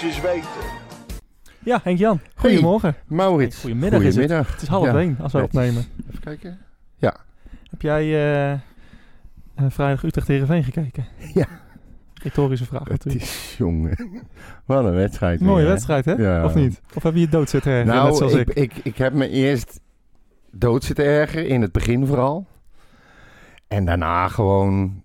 weten. Ja, Henk-Jan. Goedemorgen. Maurits. Goedemiddag, is het. Goedemiddag. Het is half Ja, één als we het opnemen. Even kijken. Heb jij eh, eh, vrijdag Utrecht Heerenveen gekeken? Ja. Retorische vraag Het is jongen. Wat een wedstrijd. Mooie weer, wedstrijd, hè? Ja. Of niet? Of heb je je dood zitten ergeren, net Nou, zoals ik, ik? ik, ik heb me eerst dood zitten ergeren, in het begin vooral. En daarna gewoon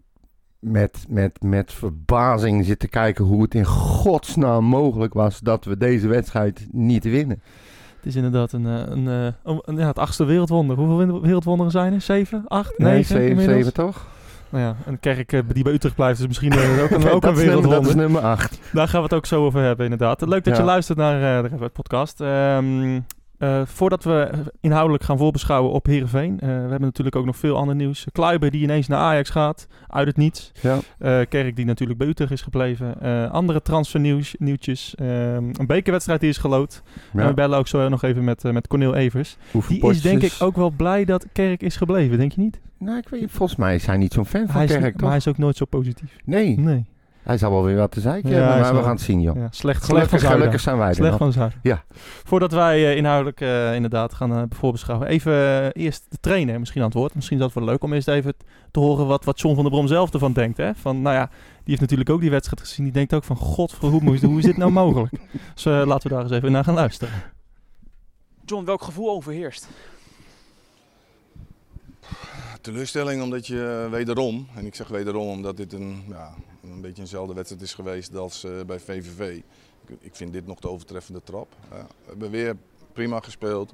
met, met, met verbazing zitten kijken hoe het in godsnaam mogelijk was dat we deze wedstrijd niet winnen. Het is inderdaad een, eh, een, eh, een- een- ja, het achtste wereldwonder. Hoeveel wereldwonderen zijn er? Zeven? Acht? Nee, negen? zeven, zeven toch? Nou ja, een kerk eh, die bij Utrecht blijft is misschien ook een, ook een dat wereldwonder. is nummer acht. Daar gaan we het ook zo over hebben, inderdaad. Leuk dat je luistert naar de podcast. Ehm, eh, voordat we inhoudelijk gaan voorbeschouwen op Heerenveen. eh, we hebben natuurlijk ook nog veel ander nieuws. Kluiber die ineens naar Ajax gaat, uit het niets. Ja. Eh, Kerk die natuurlijk bij Utrecht is gebleven. Andere transfernieuws, nieuwtjes. Ehm, een bekerwedstrijd die is gelood. En we bellen ook zo nog even met, met Cornel Evers. Hoeveel Die is denk ik ook wel blij dat Kerk is gebleven, denk je niet? Nou, ik weet, volgens mij is hij niet zo'n fan van Hij is, Kerk, maar hij is ook nooit zo positief. Nee, Nee. Hij zal wel weer wat te zeiken Ja, maar we gaan het zien, joh. Ja, slecht, slecht van Gelukkig, gelukkig zijn wij er Slecht nog. van. Ja. Voordat wij eh, inhoudelijk eh, inderdaad gaan eh, voorbeschouwen. Even eerst de trainer misschien aan het woord. Misschien is dat wel leuk om eerst even te horen wat, wat John van der Brom zelf ervan denkt. Hè? Van, nou ja, die heeft natuurlijk ook die wedstrijd gezien. Die denkt ook van, god, hoe, moest- hoe is dit nou mogelijk? Dus laten we daar eens even naar gaan luisteren. John, welk gevoel overheerst? Teleurstelling omdat je eh, wederom, en ik zeg wederom omdat dit een, ja, een beetje eenzelfde wedstrijd is geweest als eh, bij VVV. Ik, vind dit nog de overtreffende trap. We hebben weer prima gespeeld,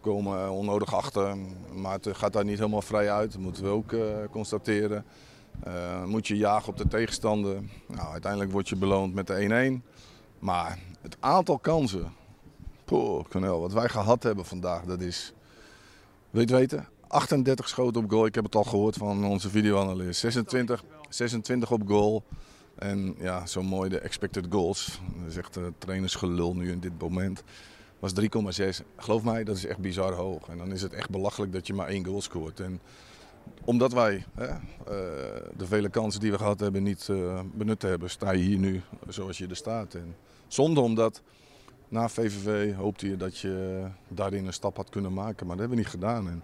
komen eh, onnodig achter, maar het gaat daar niet helemaal vrij uit. Dat moeten we ook constateren. Moet je jagen op de tegenstander. Nou, uiteindelijk word je beloond met de 1-1. Maar het aantal kansen, poh, Cornel, wat wij gehad hebben vandaag, dat is, weet weten, 38 schoten op goal. Ik heb het al gehoord van onze videoanalist. 26, 26 op goal. En ja, zo mooi de expected goals. Dat is echt trainersgelul nu in dit moment. Was 3,6. Geloof mij, dat is echt bizar hoog. En dan is het echt belachelijk dat je maar één goal scoort. En omdat wij hè, eh, de vele kansen die we gehad hebben niet eh, benut hebben, sta je hier nu zoals je er staat. En zonde omdat na VVV hoopte je dat je daarin een stap had kunnen maken. Maar dat hebben we niet gedaan. En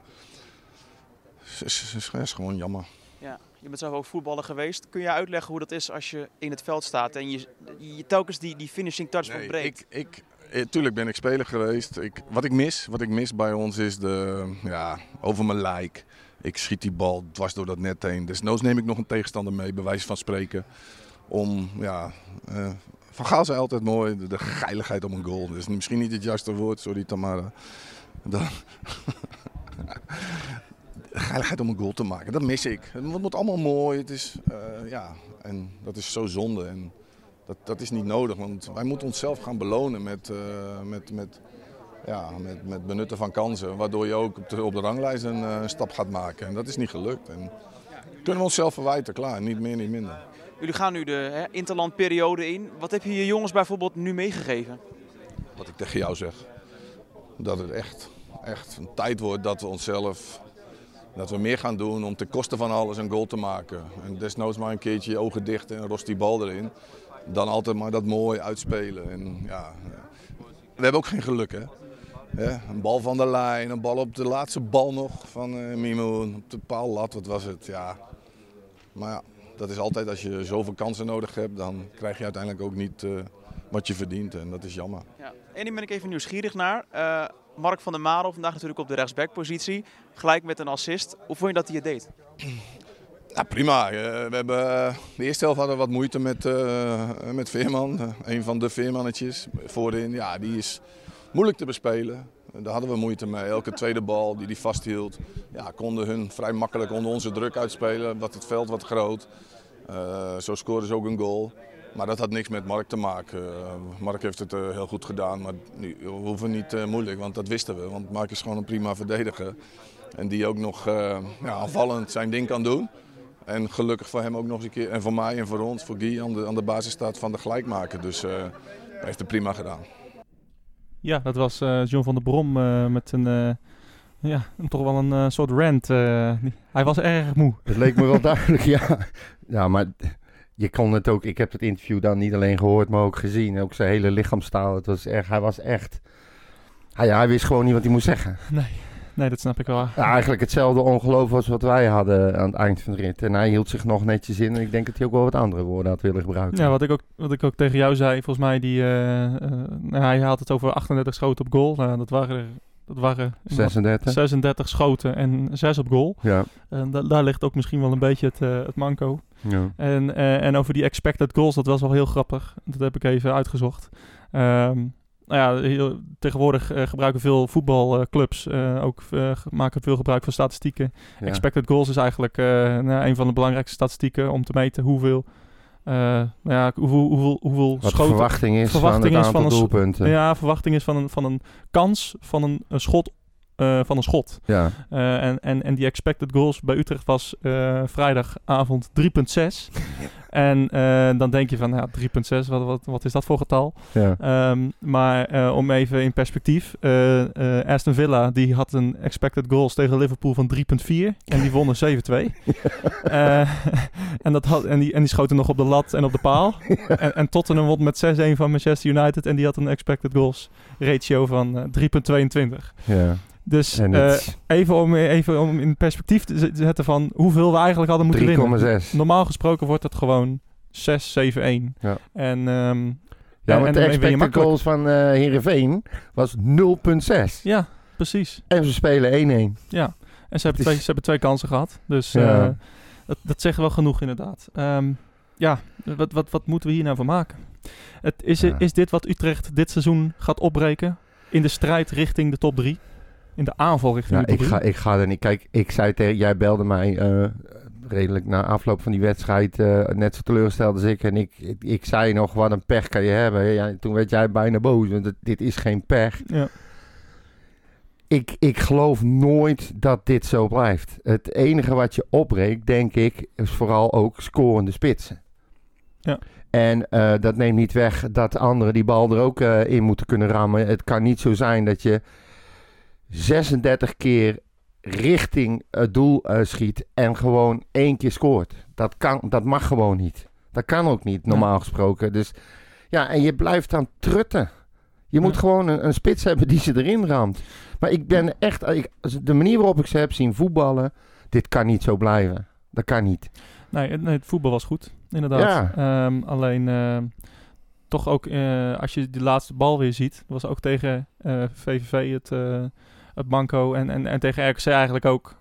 is, is, is gewoon jammer. Ja, je bent zelf ook voetballer geweest. Kun je uitleggen hoe dat is als je in het veld staat en je, je telkens die, die finishing touch Nee, ontbreekt? ik, ik, eh, tuurlijk ben ik speler geweest. Ik, wat, ik mis, wat ik mis bij ons is de, ja, over mijn lijk. Ik schiet die bal dwars door dat net heen. Desnoods neem ik nog een tegenstander mee, bij wijze van spreken. Om, ja, eh, Van Gaal zei altijd mooi, de, de geiligheid om een goal. Dat is misschien niet het juiste woord, sorry Tamara. De geiligheid om een goal te maken, dat mis ik. Het moet allemaal mooi, het is, eh, ja, en dat is zo zonde. En dat, dat is niet nodig, want wij moeten onszelf gaan belonen met, eh, met, met, ja, met, met benutten van kansen. Waardoor je ook op de, op de ranglijst een eh, stap gaat maken. En dat is niet gelukt. En kunnen we onszelf verwijten, klaar. Niet meer, niet minder. Jullie gaan nu de hè, interlandperiode in. Wat heb je je jongens bijvoorbeeld nu meegegeven? Wat ik tegen jou zeg. Dat het echt, echt een tijd wordt dat we onszelf... Dat we meer gaan doen om ten koste van alles een goal te maken. En desnoods maar een keertje je ogen dicht en rost die bal erin. Dan altijd maar dat mooi uitspelen. En ja, we hebben ook geen geluk hè. Ja, een bal van de lijn, een bal op de laatste bal nog van uh, Mimoen. Op de paal lat, wat was het? Ja. Maar ja, dat is altijd als je zoveel kansen nodig hebt, dan krijg je uiteindelijk ook niet uh, wat je verdient. En dat is jammer. Ja. En ben ik even nieuwsgierig naar. Uh, Mark van der Marel, vandaag natuurlijk op de rechtsbackpositie. Gelijk met een assist. Hoe vond je dat hij het deed? Ja, prima. we hebben, de eerste helft hadden we wat moeite met, uh, met Veerman. een van de Veermannetjes voorin. Ja, die is moeilijk te bespelen. Daar hadden we moeite mee. Elke tweede bal die hij vasthield, ja, konden hun vrij makkelijk onder onze druk uitspelen. Dat het veld wat groot. Zo scoorden ze ook een goal. Maar dat had niks met Mark te maken. Uh, Mark heeft het uh, heel goed gedaan, maar nu, we hoeven niet uh, moeilijk, want dat wisten we. Want Mark is gewoon een prima verdediger. En die ook nog ja, aanvallend zijn ding kan doen. En gelukkig voor hem ook nog eens een keer, en voor mij en voor ons, voor Guy, aan de, aan de basis staat van de gelijkmaker. Dus hij heeft het prima gedaan. Ja, dat was uh, John van der Brom uh, met een, uh, ja, toch wel een uh, soort rant. hij was erg moe. Het leek me wel duidelijk, ja. Ja, maar je kon het ook, ik heb het interview dan niet alleen gehoord, maar ook gezien. Ook zijn hele lichaamstaal. Het was echt, hij was echt, hij, hij wist gewoon niet wat hij moest zeggen. Nee, dat snap ik wel. Ja, eigenlijk hetzelfde ongeloof als wat wij hadden aan het eind van de rit. En hij hield zich nog netjes in. En ik denk dat hij ook wel wat andere woorden had willen gebruiken. Ja, wat ik ook, wat ik ook tegen jou zei, volgens mij, die, nou, hij had het over 38 schoten op goal. Nou, dat waren, er- dat waren 36. 36 schoten en 6 op goal. Ja. En da- daar ligt ook misschien wel een beetje het, eh, het manco. Ja. En, eh, en over die expected goals, dat was wel heel grappig. Dat heb ik even uitgezocht. Ehm, nou ja, heel- tegenwoordig eh, gebruiken veel voetbalclubs uh, ook eh, ge- maken veel gebruik van statistieken. Ja. Expected goals is eigenlijk eh, nou, een van de belangrijkste statistieken om te meten hoeveel, eh, nou ja, hoeveel, hoeveel, hoeveel Wat schoten. verwachting is verwachting van het is van een doelpunten. Ja, verwachting is van een, van een kans van een, een schot. Eh, van een schot. Ja. Eh, en, en, en die expected goals bij Utrecht was eh, vrijdagavond 3,6. en dan denk je van, ja, 3,6, wat, wat, wat is dat voor getal? ja. Ehm, maar om even in perspectief. Aston Villa die had een expected goals tegen Liverpool van 3,4. En die wonnen 7-2. Eh, en, dat had, en, die, en die schoten nog op de lat en op de paal. en, en Tottenham won met 6-1 van Manchester United. En die had een expected goals ratio van eh, 3,22. ja. Dus het even, om, even om in perspectief te zetten van hoeveel we eigenlijk hadden moeten winnen. 3,6. Normaal gesproken wordt het gewoon 6, 7, 1. Ja. En ehm, Ja, en- want de expected goals van eh Heerenveen was 0,6. ja, precies. En ze spelen 1-1. Ja. En ze hebben, is- twee, ze hebben twee kansen gehad. Dus Ja. eh, dat, dat zegt wel genoeg inderdaad. Ehm, ja, wat, wat, wat moeten we hier nou van maken? Het, is, Ja. is dit wat Utrecht dit seizoen gaat opbreken? In de strijd richting de top 3? In de aanval richting Ja, de ik 3? ga, ik ga er niet. Kijk, ik zei tegen jij belde mij eh, redelijk na afloop van die wedstrijd eh, net zo teleurgesteld als ik. En ik, ik, ik zei nog, wat een pech kan je hebben. Ja, toen werd jij bijna boos, want het- dit is geen pech. Ja. Ik, ik geloof nooit dat dit zo blijft. Het enige wat je opbreekt, denk ik, is vooral ook scorende spitsen. Ja. En eh, dat neemt niet weg dat anderen die bal er ook in moeten kunnen rammen. Het kan niet zo zijn dat je 36 keer richting het doel eh, schiet en gewoon één keer scoort. Dat, kan, dat mag gewoon niet. Dat kan ook niet, normaal gesproken. Dus ja, en je blijft dan trutten. Je moet gewoon een, een spits hebben die ze erin ramt. Maar ik ben echt, ik, de manier waarop ik ze heb zien voetballen, dit kan niet zo blijven. Dat kan niet. Nee, het, voetbal was goed, inderdaad. Ja. Ehm, alleen ehm, toch ook eh, als je die laatste bal weer ziet, dat was ook tegen eh, VVV het, eh, het banco en, en, en tegen RKC eigenlijk ook.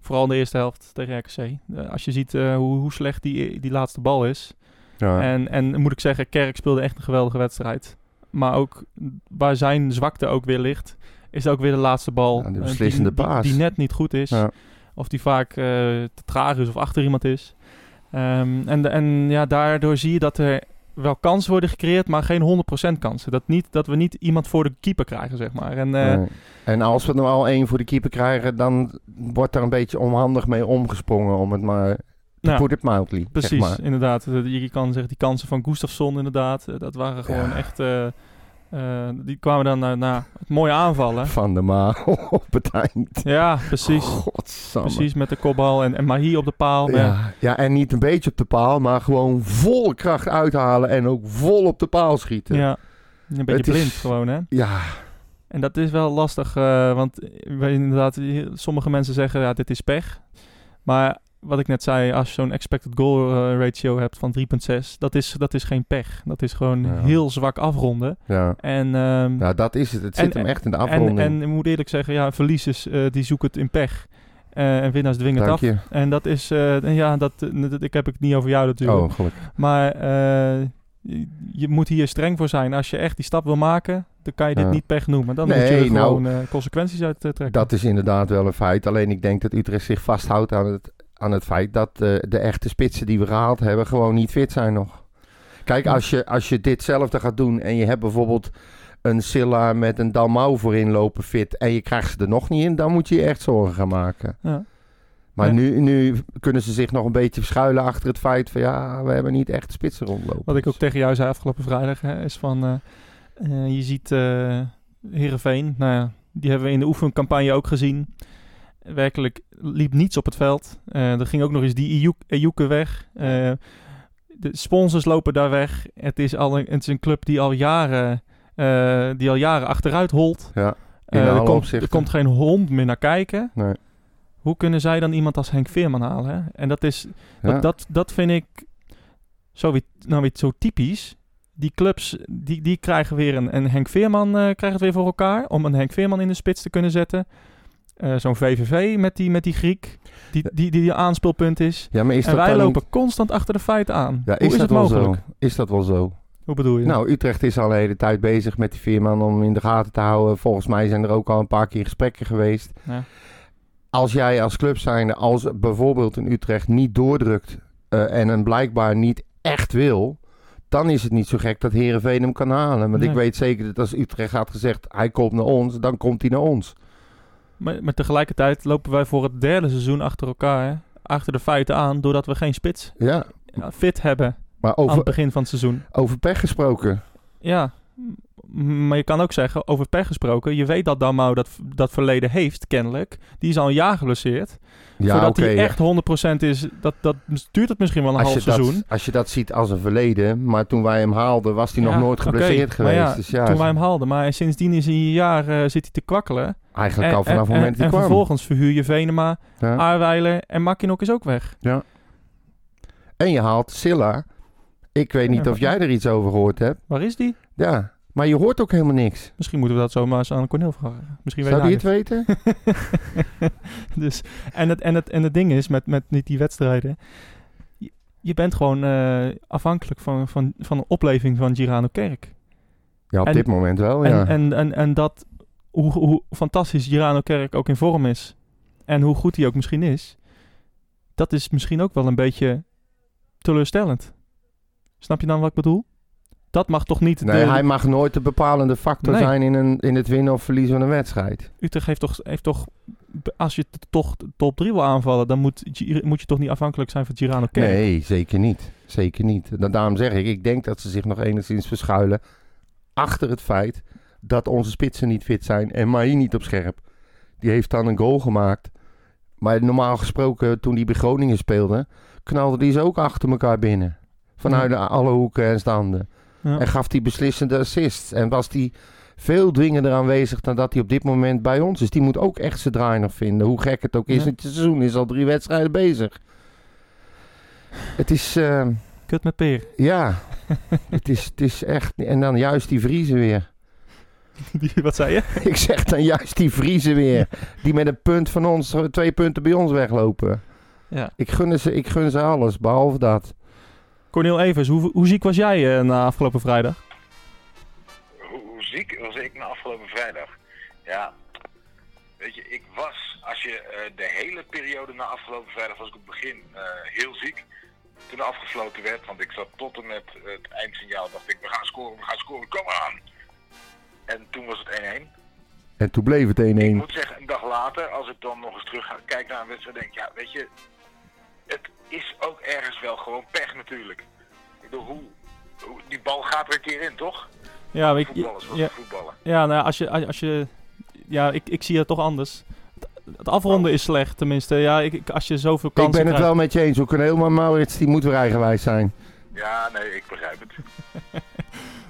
Vooral in de eerste helft tegen RKC. Eh, als je ziet eh, hoe, hoe slecht die, die laatste bal is. Ja. En, en moet ik zeggen, Kerk speelde echt een geweldige wedstrijd. Maar ook waar zijn zwakte ook weer ligt, is ook weer de laatste bal. Ja, de eh, beslissende die, die- net niet goed is. Ja. Of die vaak te traag is of achter iemand is. Ehm, en, en ja, daardoor zie je dat er wel kansen worden gecreëerd, maar geen 100% kansen. Dat, niet, dat we niet iemand voor de keeper krijgen, zeg maar. En, eh, Nee. En als we er al één voor de keeper krijgen, dan wordt daar een beetje onhandig mee omgesprongen om het maar te nou, put it mildly. precies, Zeg maar. inderdaad. Je kan zeggen, die kansen van Gustafsson inderdaad, eh, dat waren gewoon Ja. echt... eh, eh, die kwamen dan na, na het mooie aanvallen. Van de Maal op het eind. Ja, precies. Godsamme. Precies, met de kopbal en, en Mahi op de paal. Ja, ja, en niet een beetje op de paal, maar gewoon vol kracht uithalen en ook vol op de paal schieten. ja, een beetje Het is- blind gewoon, hè. Ja, En dat is wel lastig, eh, want inderdaad, sommige mensen zeggen, ja, dit is pech. Maar wat ik net zei, als je zo'n expected goal eh, ratio hebt van 3,6, dat is, dat is geen pech. Dat is gewoon Ja. heel zwak afronden. ja. En, ehm, Nou, dat is het. Het zit En- hem echt in de en, afronding. en ik moet eerlijk zeggen, ja, verliezers eh, die zoeken het in pech. Eh, en winnaars dwingen het af. En dat is, eh, ja, dat, dat, ik heb het niet over jou natuurlijk. Oh, gelukkig. Maar je, moet hier streng voor zijn. Als je echt die stap wil maken, dan kan je dit Ja. niet pech noemen. Dan Nee, moet je er nou, gewoon eh, consequenties uit trekken. Dat is inderdaad wel een feit. Alleen ik denk dat Utrecht zich vasthoudt aan het, aan het feit dat eh, de echte spitsen die we gehaald hebben gewoon niet fit zijn nog. Kijk, als je, als je ditzelfde gaat doen en je hebt bijvoorbeeld een Silla met een Dalmau voorin lopen fit en je krijgt ze er nog niet in, dan moet je je echt zorgen gaan maken. Ja. Maar Ja. nu, nu kunnen ze zich nog een beetje verschuilen achter het feit van ja, we hebben niet echt spitsen rondlopen. Wat ik ook tegen jou zei afgelopen vrijdag, hè, is van... eh, eh, je ziet eh Heerenveen, nou ja, die hebben we in de oefencampagne ook gezien. Werkelijk liep niets op het veld. Eh er ging ook nog eens die Ejuk- Ejuke weg. Eh, de sponsors lopen daar weg. Het is, al een, het is een club die al jaren, eh, die al jaren achteruit holt. Ja, er, komt, er komt geen hond meer naar kijken. Nee. Hoe kunnen zij dan iemand als Henk Veerman halen? Hè? En dat, is, Ja. dat, dat, dat vind ik zo, weer, nou weer zo typisch. Die clubs die, die krijgen weer een, een Henk Veerman krijgt het weer voor elkaar. Om een Henk Veerman in de spits te kunnen zetten. Eh, Zo'n VVV met die, met die Griek. Die, die, die, die aanspeelpunt is. ja, maar is en dat wij lopen niet- constant achter de feiten aan. Ja, Hoe is, is, dat het mogelijk? zo? Is dat wel zo? Hoe bedoel je? Nou, Utrecht is al de hele tijd bezig met die Veerman om hem in de gaten te houden. Volgens mij zijn er ook al een paar keer gesprekken geweest. Ja. Als jij als club zijnde, als bijvoorbeeld een Utrecht niet doordrukt eh, en hem blijkbaar niet echt wil, dan is het niet zo gek dat Herenveen hem kan halen. Want ik weet zeker dat als Utrecht had gezegd hij komt naar ons, dan komt hij naar ons. Maar, maar tegelijkertijd lopen wij voor het derde seizoen achter elkaar. Hè? Achter de feiten aan. Doordat we geen spits Ja, fit hebben maar aan het begin van het seizoen. over pech gesproken. Ja, maar je kan ook zeggen, over pech gesproken, je weet dat Damau dat, dat verleden heeft, kennelijk. Die is al een jaar geblesseerd. Ja, Voordat hij echt 100% is, dat, dat duurt het misschien wel een als half dat, seizoen. als je dat ziet als een verleden, maar toen wij hem haalden was hij Ja, nog nooit geblesseerd geweest. ja, dus ja, Toen wij hem haalden. Maar sindsdien is hij een jaar eh, zit hij te kwakkelen. eigenlijk al vanaf het en, moment dat en hij kwam. vervolgens verhuur je Venema, Ja. Aarweiler en Makinok is ook weg. En je haalt Silla. Ik weet niet Ja, of jij er iets over gehoord hebt. Waar is die? Ja, maar je hoort ook helemaal niks. Misschien moeten we dat zomaar eens aan Cornel vragen. Misschien Zou die het weten? dus, en, het, en, het, en het ding is met, met niet die wedstrijden. Je, je bent gewoon eh, afhankelijk van, van, van de opleving van Girano Kerk. Ja, op En- dit moment wel, En, ja. en, en, en dat, hoe, hoe fantastisch Girano Kerk ook in vorm is. En hoe goed hij ook misschien is. Dat is misschien ook wel een beetje teleurstellend. Snap je dan wat ik bedoel? Dat mag toch niet... nee, de- hij mag nooit de bepalende factor Nee. zijn in, een, in het winnen of verliezen van een wedstrijd. Utrecht heeft toch, heeft toch... Als je toch de top 3 wil aanvallen... dan moet, moet je toch niet afhankelijk zijn van Girano Kerk. Nee, zeker niet. Zeker niet. Dan, daarom zeg ik, ik denk dat ze zich nog enigszins verschuilen achter het feit dat onze spitsen niet fit zijn en Mahi niet op scherp. Die heeft dan een goal gemaakt. Maar normaal gesproken, toen die bij Groningen speelde, knalde die ze ook achter elkaar binnen. Vanuit alle hoeken en standen. Ja. En gaf die beslissende assists. En was die veel dwingender aanwezig dan dat hij op dit moment bij ons is. Die moet ook echt zijn draai nog vinden. Hoe gek het ook is. Ja. Het seizoen is al drie wedstrijden bezig. Het is, eh, Kut met peer. ja, het is, het is echt... En dan juist die Vriezen weer. Die- wat zei je? Ik zeg dan juist die Vriezen weer. Die met een punt van ons, twee punten bij ons weglopen. Ja. Ik gun ze, ik gun ze alles, behalve dat. Cornel Evers, hoe, hoe ziek was jij eh, na afgelopen vrijdag? Hoe, hoe ziek was ik na afgelopen vrijdag? Ja, weet je, ik was, als je eh, de hele periode na afgelopen vrijdag was ik op het begin eh, heel ziek. Toen afgesloten werd, want ik zat tot en met het eindsignaal, dacht ik, we gaan scoren, we gaan scoren, kom maar aan. En toen was het 1-1. En toen bleef het 1-1. Ik moet zeggen, een dag later, als ik dan nog eens terug ga kijken naar een wedstrijd, denk ik, ja, weet je, het is ook ergens wel gewoon pech natuurlijk. Ik bedoel, hoe, hoe, die bal gaat er een keer in, toch? Ja, maar ik, Voetballers ja, voetballen. ja nou, ja, als je, als je, ja, ik, ik zie het toch anders. Het, afronden is slecht, tenminste. Ja, ik, ik- als je zoveel Ik kansen ben het krijgt- wel met je eens. Ook een helemaal Maurits, die moet weer eigenwijs zijn. Ja, nee, ik begrijp het.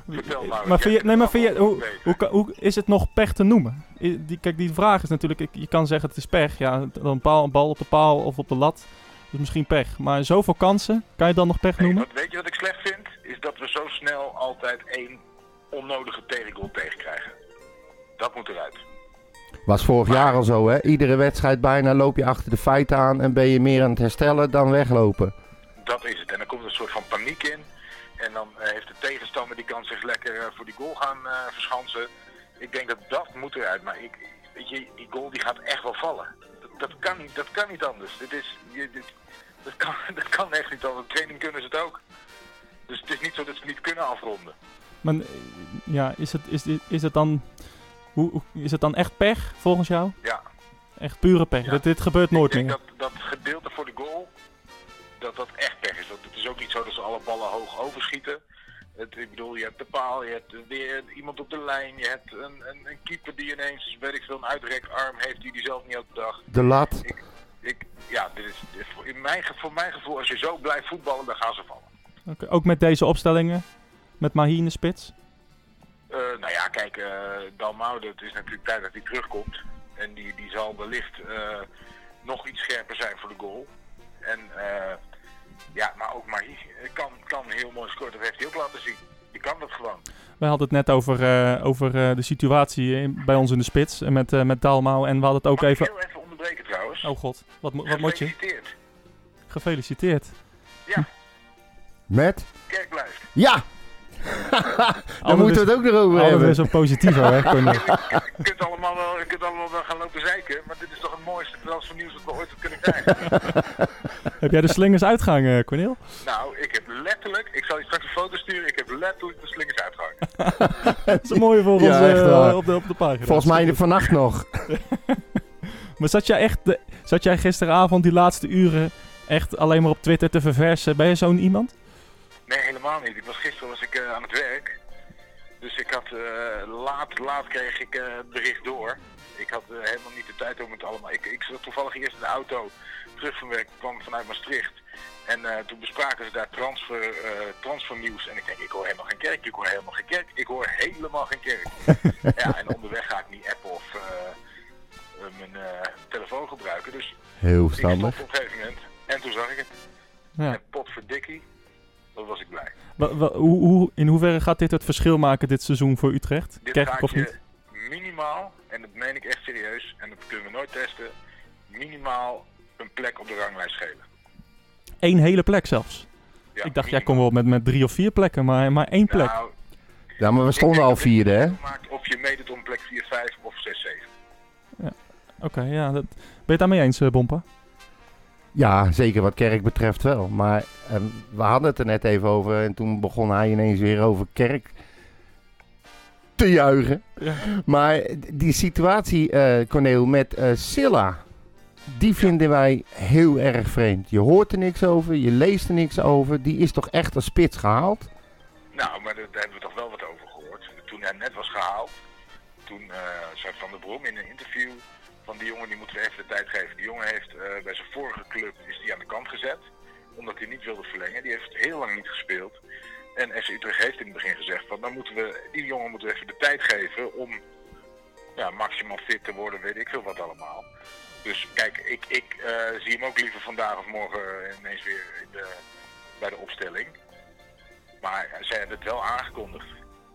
Vertel maar. Maar ik vind je, nee, maar vind je, hoe, hoe, hoe is het nog pech te noemen? Die, kijk, die vraag is natuurlijk, ik- je kan zeggen het is pech. Ja, dan een, paal, een bal op de paal of op de lat, dat is misschien pech. Maar zoveel kansen, kan je dan nog pech noemen? wat, weet je wat ik slecht vind? Is dat we zo snel altijd één onnodige tegengoal tegenkrijgen. Dat moet eruit. Was vorig jaar al zo, hè? Iedere wedstrijd bijna loop je achter de feiten aan en ben je meer aan het herstellen dan weglopen. Dat is het. En dan komt er een soort van paniek in. En dan eh, heeft de tegenstander die kan zich lekker eh, voor die goal gaan eh, verschansen. Ik denk dat dat moet eruit. Maar ik, weet je, die goal die gaat echt wel vallen. Dat, dat, kan, niet, dat kan niet anders. Dit is, je, dit, dat, kan, dat kan echt niet anders. Training kunnen ze het ook. Dus het is niet zo dat ze niet kunnen afronden. Maar eh, ja, is het, is, is het dan, hoe, is het dan echt pech volgens jou? Ja. Echt pure pech. Ja. Dit, dit gebeurt nooit ik denk meer. dat dat gedeelte voor de goal, dat dat echt pech is. Want het is ook niet zo dat ze alle ballen hoog overschieten. Het, ik bedoel, je hebt de paal, je hebt weer iemand op de lijn, je hebt een, een, een keeper die ineens, weet ik veel, een uitrekarm heeft die die zelf niet elke dag. De lat. Ik, ja, dit is, dit voor, in mijn, ge- voor mijn gevoel, als je zo blijft voetballen, dan gaan ze vallen. Oké, Ook met deze opstellingen? Met Mahi in de spits? Eh, nou ja, kijk, eh Dalmau, het is natuurlijk tijd dat hij terugkomt. En die, die zal wellicht eh, nog iets scherper zijn voor de goal. En eh, ja, maar ook Mahi kan, kan heel mooi scoren. Dat heeft hij ook laten zien. Die kan dat gewoon. Wij hadden het net over, eh, over eh, de situatie in- bij ons in de spits en met, eh met Dalmau. En we hadden het ook Mag even... ik heel even onderbreken trouwens? Oh god, wat, wat moet je? Gefeliciteerd. Gefeliciteerd. Met? Kerk blijft. Ja! Daar Alle moeten we het ook nog over hebben. zo positief, hè? Cornel? Je kunt allemaal wel, je kunt allemaal wel gaan lopen zeiken, maar dit is toch het mooiste transfernieuws dat we ooit hebben kunnen krijgen. Heb jij de slingers uitgehangen, eh, Cornel? nou, ik heb letterlijk, ik zal je straks een foto sturen, ik heb letterlijk de slingers uitgehangen. Dat is een mooie voor Ja, ons echt waar. op, de, op de pagina. Volgens mij vannacht nog. Maar zat jij echt, de- zat jij gisteravond die laatste uren echt alleen maar op Twitter te verversen? Ben je zo'n iemand? Nee, helemaal niet. Ik was, gisteren was ik eh, aan het werk. Dus ik had eh, laat, laat kreeg ik eh, het bericht door. Ik had helemaal niet de tijd om het allemaal. Ik, ik zat toevallig eerst in de auto terug van werk, kwam vanuit Maastricht. En eh, toen bespraken ze daar transfer, eh, transfernieuws. En ik denk, ik hoor helemaal geen kerk, ik hoor helemaal geen kerk, ik hoor helemaal geen kerk. ja, en onderweg ga ik niet appen of mijn eh, telefoon gebruiken. Dus Heel verstandig. op een gegeven moment. En toen zag ik het. Ja. En potverdikkie, dat was ik blij. Wa- wa- hoe, hoe, in hoeverre gaat dit het verschil maken dit seizoen voor Utrecht? Dit Kerk gaat of je niet? minimaal, en dat meen ik echt serieus, en dat kunnen we nooit testen, minimaal een plek op de ranglijst schelen. Eén hele plek zelfs. Ja, ik dacht, jij kon wel met, met drie of vier plekken, maar, maar één plek. Nou, Ja, maar we ik stonden al vierde, hè? Of je meedoet om plek 4, 5 of 6, 7. Oké, ja. Dat, ben je het daarmee eens, eh, Bompa? Ja, zeker wat Kerk betreft wel. Maar ehm, we hadden het er net even over en toen begon hij ineens weer over Kerk te juichen. Ja. Maar die situatie, Corneel, met eh Silla, die vinden wij heel erg vreemd. Je hoort er niks over, je leest er niks over. Die is toch echt als spits gehaald? Nou, maar daar hebben we toch wel wat over gehoord. Toen hij net was gehaald, toen eh, zei Van der Brom in een interview van die jongen die moeten we even de tijd geven. Die jongen heeft eh, bij zijn vorige club is die aan de kant gezet, omdat hij niet wilde verlengen. Die heeft heel lang niet gespeeld. En FC Utrecht heeft in het begin gezegd van dan moeten we die jongen moeten we even de tijd geven om ja, maximaal fit te worden, weet ik veel wat allemaal. Dus kijk, ik, ik eh, zie hem ook liever vandaag of morgen ineens weer in de, bij de opstelling. Maar zij hebben het wel aangekondigd.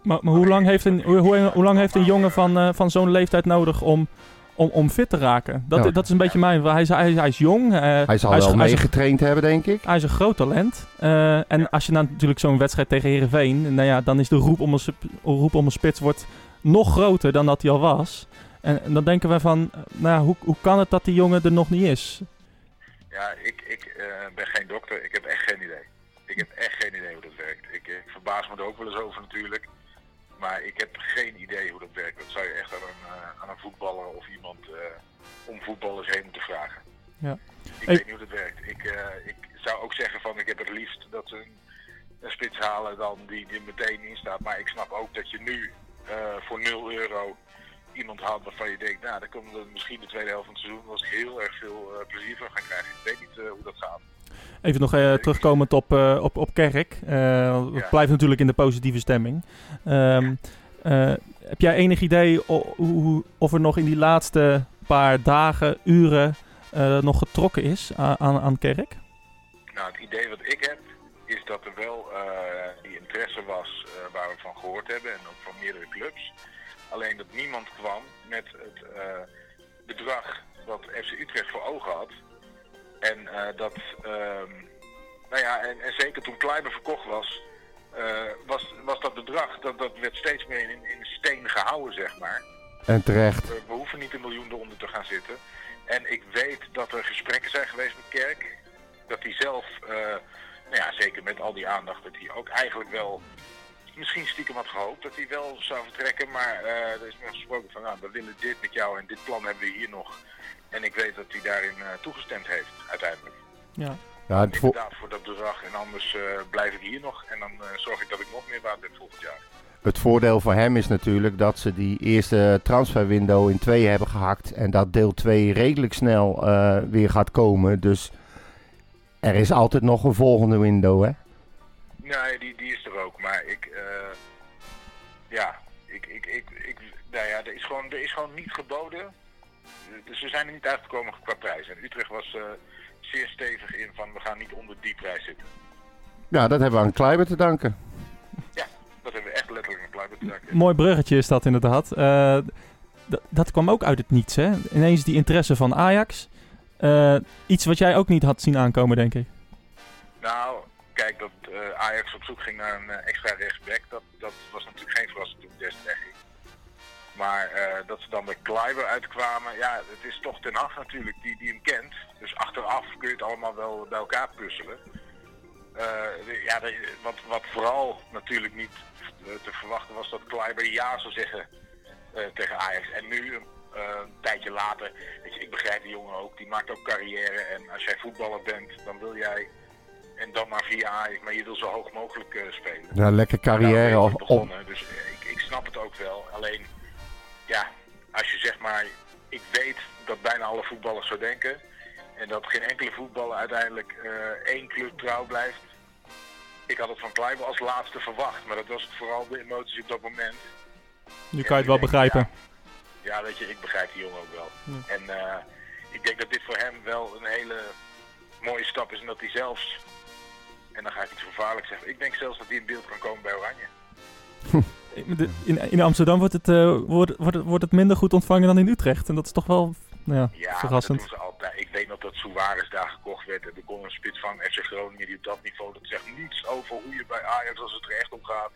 Maar, maar hoe, lang heeft een, hoe, hoe, lang heeft een jongen van, eh, van zo'n leeftijd nodig om, om, om fit te raken? Dat, Ja. dat is een beetje mijn... Hij is, hij, hij is jong. eh, Hij zal hij is, wel hij is een- meegetraind hebben, denk ik. Hij is een groot talent. Eh, en Ja. als je nou natuurlijk zo'n wedstrijd tegen Herenveen, nou ja, dan is de roep om een, roep om een spits wordt nog groter dan dat hij al was. En, en dan denken we van, nou ja, hoe, hoe kan het dat die jongen er nog niet is? Ja, ik, ik eh, ben geen dokter. Ik heb echt geen idee. Ik heb echt geen idee hoe dat werkt. Ik, ik verbaas me er ook wel eens over natuurlijk. Maar ik heb geen idee hoe dat werkt. Dat zou je echt aan een, eh, aan een voetballer of iemand eh, om voetballers heen moeten vragen. Ja. Ik Hey. weet niet hoe dat werkt. Ik, eh, ik zou ook zeggen van ik heb het liefst dat ze een, een spits halen dan die er meteen in staat. Maar ik snap ook dat je nu voor 0 euro iemand haalt waarvan je denkt, nou, daar komt er misschien de tweede helft van het seizoen was ik heel erg veel plezier van gaan krijgen. Ik weet niet hoe dat gaat. Even nog eh, terugkomend op, eh, op, op Kerk. Eh, want het Ja. blijft natuurlijk in de positieve stemming. Ehm, eh, heb jij enig idee hoe, of er nog in die laatste paar dagen, uren, nog getrokken is aan, aan, Kerk? Nou, het idee wat ik heb, is dat er wel die interesse was waar we van gehoord hebben en ook van meerdere clubs. Alleen dat niemand kwam met het bedrag wat FC Utrecht voor ogen had. En eh, dat, ehm, nou ja, en, en zeker toen Kleiber verkocht was, eh, was, was dat bedrag, dat, dat werd steeds meer in, in steen gehouden, zeg maar. En terecht. We, we hoeven niet een miljoen eronder te gaan zitten. En ik weet dat er gesprekken zijn geweest met Kerk. Dat hij zelf, eh, nou ja, zeker met al die aandacht, dat hij ook eigenlijk wel misschien stiekem had gehoopt dat hij wel zou vertrekken. Maar er is nog gesproken van, nou, we willen dit met jou en dit plan hebben we hier nog. En ik weet dat hij daarin eh, toegestemd heeft, uiteindelijk. Ja. Ja, het Inderdaad, voor dat bedrag. En anders eh, blijf ik hier nog. En dan eh, zorg ik dat ik nog meer baat heb volgend jaar. Het voordeel voor hem is natuurlijk dat ze die eerste transferwindow in twee hebben gehakt. En dat deel 2 redelijk snel eh, weer gaat komen. Dus er is altijd nog een volgende window, hè? Nee, die, die is er ook. Maar ik, eh, ja, ik, ik, ik, ik, nou ja, er is gewoon, er is gewoon niet geboden. Dus we zijn er niet uitgekomen qua prijs. En Utrecht was eh, zeer stevig in van we gaan niet onder die prijs zitten. Ja, dat hebben we aan Kleiber te danken. Ja, dat hebben we echt letterlijk een kluis te danken. Mooi bruggetje is dat inderdaad. Eh, d- dat kwam ook uit het niets, hè? Ineens die interesse van Ajax. Eh, iets wat jij ook niet had zien aankomen, denk ik. Nou, kijk, dat eh, Ajax op zoek ging naar een extra rechtsback, dat, dat was natuurlijk geen verrassing toen Dest wegging. Maar eh, dat ze dan bij Kleiber uitkwamen, ja, het is toch Ten Hag natuurlijk die, die hem kent. Dus achteraf kun je het allemaal wel bij elkaar puzzelen. Eh, ja, wat, wat vooral natuurlijk niet te verwachten was dat Kleiber ja zou zeggen eh, tegen Ajax. En nu, een tijdje later, weet je, ik begrijp die jongen ook, die maakt ook carrière. En als jij voetballer bent, dan wil jij, en dan maar via Ajax, maar je wil zo hoog mogelijk spelen. Ja, lekker carrière. Of, begonnen, dus ik, ik snap het ook wel. Alleen, ja, als je zeg maar, ik weet dat bijna alle voetballers zo denken. En dat geen enkele voetballer uiteindelijk eh, één club trouw blijft. Ik had het van Kleiber als laatste verwacht, maar dat was het vooral de emoties op dat moment. Nu kan je het wel denk, begrijpen. Ja, ja, weet je, ik begrijp die jongen ook wel. Ja. En eh, ik denk dat dit voor hem wel een hele mooie stap is. En dat hij zelfs, en dan ga ik iets gevaarlijks zeggen, ik denk zelfs dat hij in beeld kan komen bij Oranje. De- In, in Amsterdam wordt het, eh, wordt, wordt, het, wordt het minder goed ontvangen dan in Utrecht. En dat is toch wel nou ja, Ja, verrassend. dat altijd. Ik weet nog dat Suarez daar gekocht werd. En er kon een spits van FC Groningen die op dat niveau, dat zegt niets over hoe je bij Ajax als het er echt om gaat.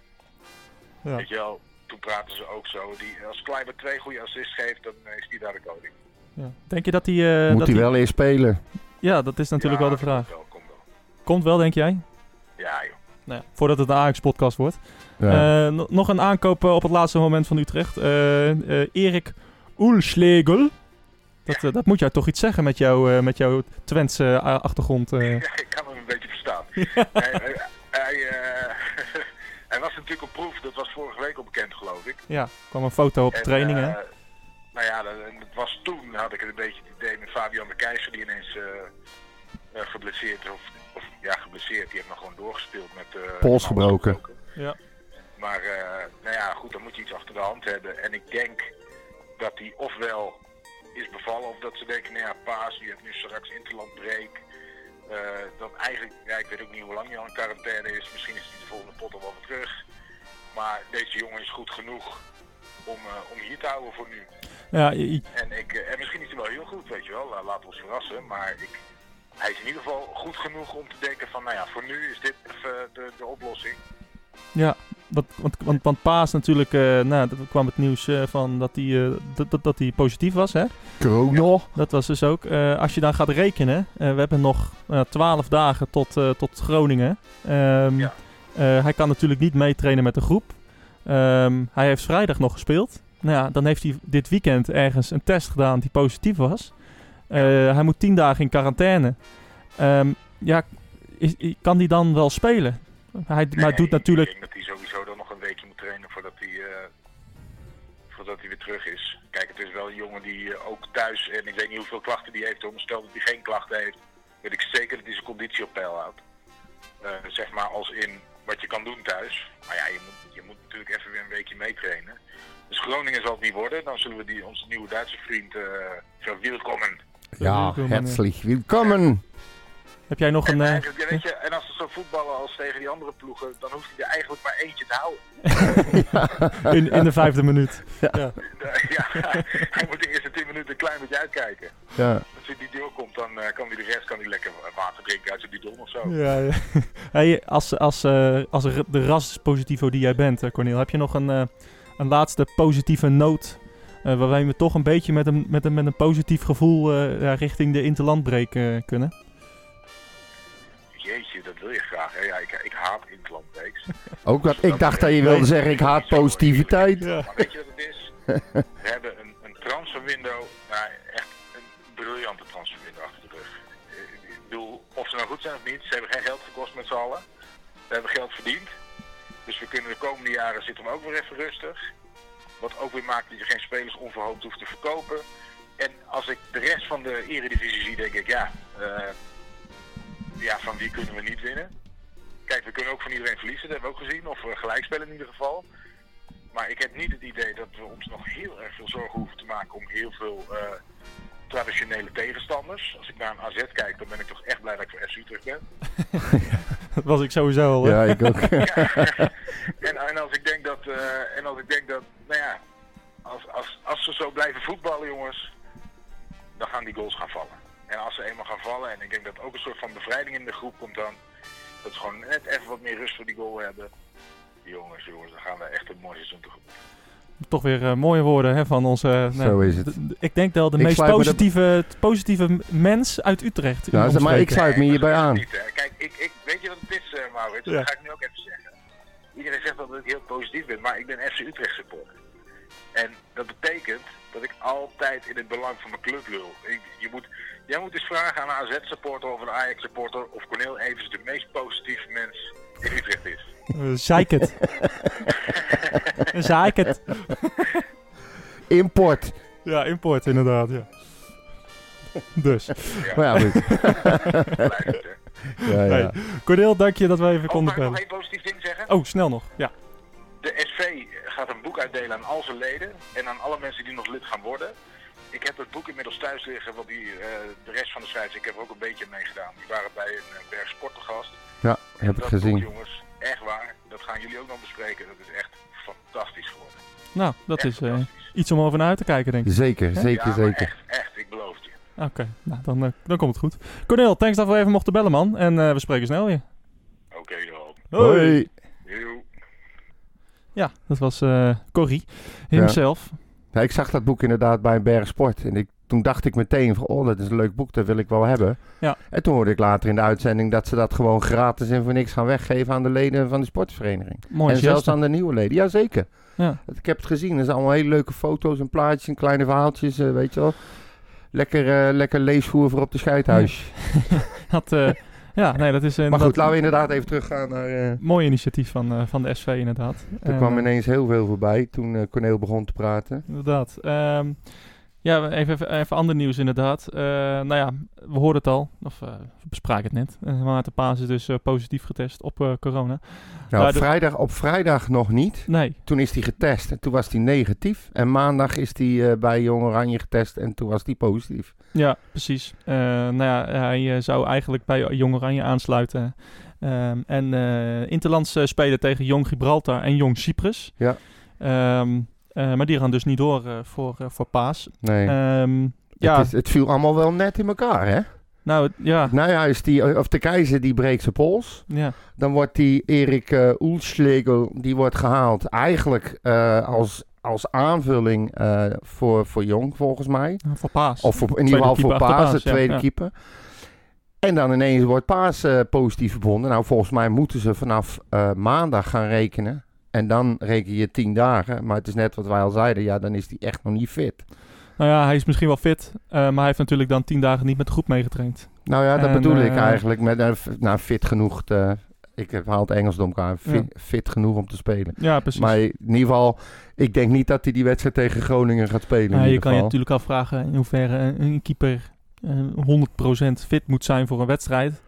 Ja. Weet je wel, toen praten ze ook zo. Die, als Kleiber twee goede assists geeft, dan is die daar de koning. Ja. Denk je dat hij... eh, moet dat hij wel eerst spelen? Ja, dat is natuurlijk Ja, wel de vraag. Komt wel, komt wel. Komt wel, denk jij? Ja, joh. Nou ja, voordat het een Ajax-podcast wordt. Ja. Eh, no- nog een aankoop eh, op het laatste moment van Utrecht. Eh, eh, Erik Oelschlegel. Dat, dat moet jou toch iets zeggen met, jou, eh, met jouw Twentse achtergrond. eh. Ik kan hem een beetje verstaan. hij, hij, hij, eh, hij was natuurlijk op proef, dat was vorige week al bekend geloof ik. ja, er kwam een foto op de En, training, hè? nou ja, dat, was toen, had ik het een beetje het idee met Fabian de Keizer, die ineens eh, eh, geblesseerd, of ja, geblesseerd, die heeft nog gewoon doorgespeeld met... eh, Pols gebroken. Ja. Maar, eh, nou ja, goed, dan moet je iets achter de hand hebben. En ik denk dat hij ofwel is bevallen, of dat ze denken, nou ja, Paas, die heeft nu straks interlandbreek. Eh dan eigenlijk, ja, ik weet ook niet hoe lang hij al in quarantaine is. Misschien is hij de volgende pot al wel weer terug. Maar deze jongen is goed genoeg om, eh, om hier te houden voor nu. Ja, En, ik, en misschien is hij wel heel goed, weet je wel. La- Laten we ons verrassen. Maar ik, hij is in ieder geval goed genoeg om te denken van, nou ja, voor nu is dit even de, de oplossing. ja want, want, want, want Paas natuurlijk, eh, nou, er kwam het nieuws eh, van dat hij, eh, dat, dat, dat hij positief was, hè? Corona. Dat was dus ook. eh, als je dan gaat rekenen, eh, we hebben nog twaalf dagen tot, eh, tot Groningen. Ehm, Ja. eh, hij kan natuurlijk niet meetrainen met de groep. Ehm, hij heeft vrijdag nog gespeeld. Nou ja, dan heeft hij dit weekend ergens een test gedaan die positief was. Eh, hij moet tien dagen in quarantaine. Ehm, ja, is, kan hij dan wel spelen? Hij, maar doet natuurlijk... Ik denk dat hij sowieso dan nog een weekje moet trainen voordat hij, eh, voordat hij weer terug is. Kijk, het is wel een jongen die eh, ook thuis, en ik weet niet hoeveel klachten die heeft, maar stel dat hij geen klachten heeft, weet ik zeker dat hij zijn conditie op peil houdt. Zeg maar als in wat je kan doen thuis. Maar ja, je moet, je moet natuurlijk even weer een weekje meetrainen. Dus Groningen zal het niet worden. Dan zullen we die, onze nieuwe Duitse vriend uh, verwelkomen. Ja, Welkom, herzlich willkommen. Heb jij nog een... En, eh, eigenlijk, ja, weet je, en als ze zo voetballen als tegen die andere ploegen, dan hoeft hij er eigenlijk maar eentje te houden. in, in de vijfde minuut. ja, hij moet de eerste 10 minuten een klein beetje uitkijken. Ja. Als hij die doorkomt, dan eh, kan hij de rest kan hij lekker water drinken uit zijn bidon of zo. Ja, ja. Hey, als, als, eh, als de ras positivo die jij bent, Cornel, heb je nog een, eh, een laatste positieve noot eh waarbij we toch een beetje met een, met een, met een positief gevoel eh, ja, richting de interlandbreek eh, kunnen? Jeetje, dat wil je graag. Hè? Ja, ik, ik haat interlandbreeks. Ook wat ik dacht dat je wilde zeggen, ik haat positiviteit. Maar weet je wat het is? We hebben een, een transferwindow, nou, echt een briljante transferwindow achter de rug. Ik bedoel, of ze nou goed zijn of niet, ze hebben geen geld gekost met z'n allen. We hebben geld verdiend. Dus we kunnen de komende jaren zitten we ook weer even rustig. Wat ook weer maakt dat je geen spelers onverhoopt hoeft te verkopen. En als ik de rest van de eredivisie zie, denk ik, ja, eh, ja van wie kunnen we niet winnen? kijk, we kunnen ook van iedereen verliezen, dat hebben we ook gezien. Of uh, gelijk spelen in ieder geval. Maar ik heb niet het idee dat we ons nog heel erg veel zorgen hoeven te maken om heel veel uh, traditionele tegenstanders. Als ik naar een AZ kijk, dan ben ik toch echt blij dat ik voor FC Utrecht ben. dat was ik sowieso al. Ja, ik ook. en, en, als ik denk dat, uh, en als ik denk dat, nou ja, als, als, als ze zo blijven voetballen, jongens, dan gaan die goals gaan vallen. En als ze eenmaal gaan vallen, en ik denk dat ook een soort van bevrijding in de groep komt dan, dat ze gewoon net even wat meer rust voor die goal hebben. Jongens, jongens, dan gaan we echt een mooi seizoen tegemoet. Toch weer uh, mooie woorden hè, van onze. Uh, Zo is het. Ik denk wel de ik meest positieve, de... positieve mens uit Utrecht. Ja, maar ik sluit me hierbij aan. Niet, Kijk, ik, ik, weet je wat het is, uh, Maurits? Ja. Dat ga ik nu ook even zeggen. Iedereen zegt dat ik heel positief ben, maar ik ben FC Utrecht supporter. En dat betekent dat ik altijd in het belang van mijn club lul. Ik, je moet, jij moet eens vragen aan een AZ-supporter of een Ajax-supporter of Cornel Evers de meest positieve mens in Utrecht is. Uh, zeik het. zeik het. Import. Ja, import inderdaad, ja. Dus. Ja. Maar ja, goed. ja, ja. Hey, Cornel, dank je dat we even oh, konden bellen. Mag ik nog één positief ding zeggen? Oh, snel nog, ja. De SV gaat een boek uitdelen aan al zijn leden en aan alle mensen die nog lid gaan worden. Ik heb het boek inmiddels thuis liggen, want die, uh, de rest van de schrijvers, ik heb er ook een beetje mee gedaan. Die waren bij een uh, berg sportgast. Ja, heb ik gezien. Boek, jongens, echt waar, dat gaan jullie ook nog bespreken. Dat is echt fantastisch geworden. Nou, dat echt is uh, iets om over naar uit te kijken, denk ik. Zeker, ja? zeker, ja, zeker. Echt, echt, ik beloof het je. Oké, okay, nou, dan, dan komt het goed. Cornel, thanks dat we even mochten bellen, man. En we spreken snel weer. Oké, okay, dan. Hoi. Hoi. Ja, dat was uh, Corrie himself. Ja. ja. ik zag dat boek inderdaad bij Berg Sport. En ik, toen dacht ik meteen van, oh, dat is een leuk boek, dat wil ik wel hebben. Ja. En toen hoorde ik later in de uitzending dat ze dat gewoon gratis en voor niks gaan weggeven aan de leden van de sportvereniging. Mooi en zelfs aan de nieuwe leden. Jazeker. Ja. Ik heb het gezien. Er zijn allemaal hele leuke foto's en plaatjes en kleine verhaaltjes, uh, weet je wel. Lekker, uh, lekker leesvoer voor op de scheidhuis. Had... Uh, Ja, nee, dat is Maar goed, laten we inderdaad even teruggaan naar... Mooi initiatief van, van de SV inderdaad. Er kwam ineens heel veel voorbij toen Corneel begon te praten. Inderdaad. Um, ja, even, even, even ander nieuws inderdaad. Uh, nou ja, we hoorden het al, of uh, we bespraken het net. Uh, Maarten Paas is dus positief getest op corona. Nou, op, vrijdag, op vrijdag nog niet. Nee. Toen is hij getest en toen was hij negatief. En maandag is hij bij Jong Oranje getest en toen was hij positief. Ja, precies. nou ja, hij zou eigenlijk bij Jong Oranje aansluiten. Um, en Interlands spelen tegen Jong Gibraltar en Jong Cyprus. Ja. Um, uh, maar die gaan dus niet door uh, voor, uh, voor Paas. Nee. Um, ja. het, is, het viel allemaal wel net in elkaar, hè? Nou, ja. Nou ja, is die, of de keizer die breekt zijn pols. Ja. Dan wordt die Erik uh, Oelschlegel, die wordt gehaald eigenlijk als, als aanvulling voor, voor Jong, volgens mij. voor Paas. Of voor, in ieder geval voor Paas, Paas, de tweede ja, keeper. En dan ineens wordt Paas positief verbonden. Nou, volgens mij moeten ze vanaf maandag gaan rekenen. En dan reken je tien dagen. Maar het is net wat wij al zeiden. Ja, dan is hij echt nog niet fit. Nou ja, hij is misschien wel fit. Uh, maar hij heeft natuurlijk dan tien dagen niet met de groep meegetraind. Nou ja, dat en, bedoel uh, ik eigenlijk. Met, uh, nou, fit genoeg. Te, ik haal het Engels door elkaar. Fit, ja. fit, genoeg om te spelen. Ja, precies. Maar in ieder geval, ik denk niet dat hij die wedstrijd tegen Groningen gaat spelen. Ja, je kan je natuurlijk afvragen in hoeverre een keeper 100% fit moet zijn voor een wedstrijd.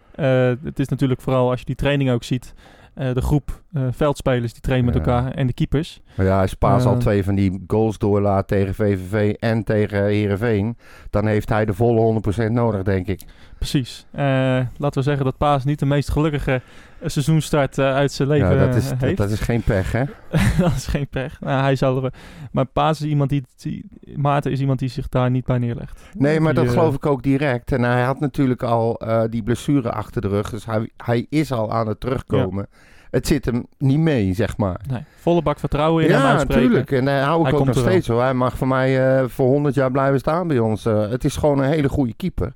het is natuurlijk vooral als je die training ook ziet. De groep uh, veldspelers die trainen met elkaar en de keepers. Maar ja, als Paas al twee van die goals doorlaat tegen VVV en tegen Heerenveen, dan heeft hij de volle 100% nodig, denk ik. Precies. laten we zeggen dat Paas niet de meest gelukkige seizoenstart uit zijn leven ja, dat is, heeft. Dat is geen pech, hè? dat is geen pech. Nou, hij zal er, maar Paas is iemand die, die, Maarten is iemand die zich daar niet bij neerlegt. Nee, maar die, dat geloof ik ook direct. En hij had natuurlijk al die blessure achter de rug, dus hij, hij is al aan het terugkomen. Ja het zit hem niet mee, zeg maar. Nee, volle bak vertrouwen in ja, hem uitspreken. natuurlijk. En daar hou ik Hij ook nog steeds zo. Hij mag voor mij uh, voor 100 jaar blijven staan bij ons. Uh, het is gewoon een hele goede keeper.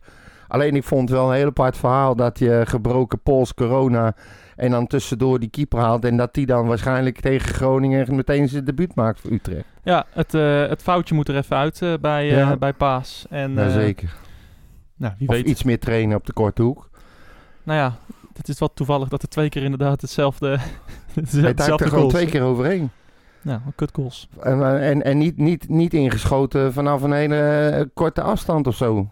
Alleen ik vond het wel een heel apart verhaal dat je gebroken pols, corona en dan tussendoor die keeper haalt. En dat die dan waarschijnlijk tegen Groningen meteen zijn debuut maakt voor Utrecht. Ja, het, uh, het foutje moet er even uit bij, ja. bij Paas. En, Jazeker. Nou, wie of weet. iets meer trainen op de korte hoek. Nou ja, het is wat toevallig dat er twee keer inderdaad hetzelfde. hetzelfde Hij er gewoon twee keer overheen. Nou, kut goals. En, en, en niet, niet, niet ingeschoten vanaf een hele korte afstand of zo.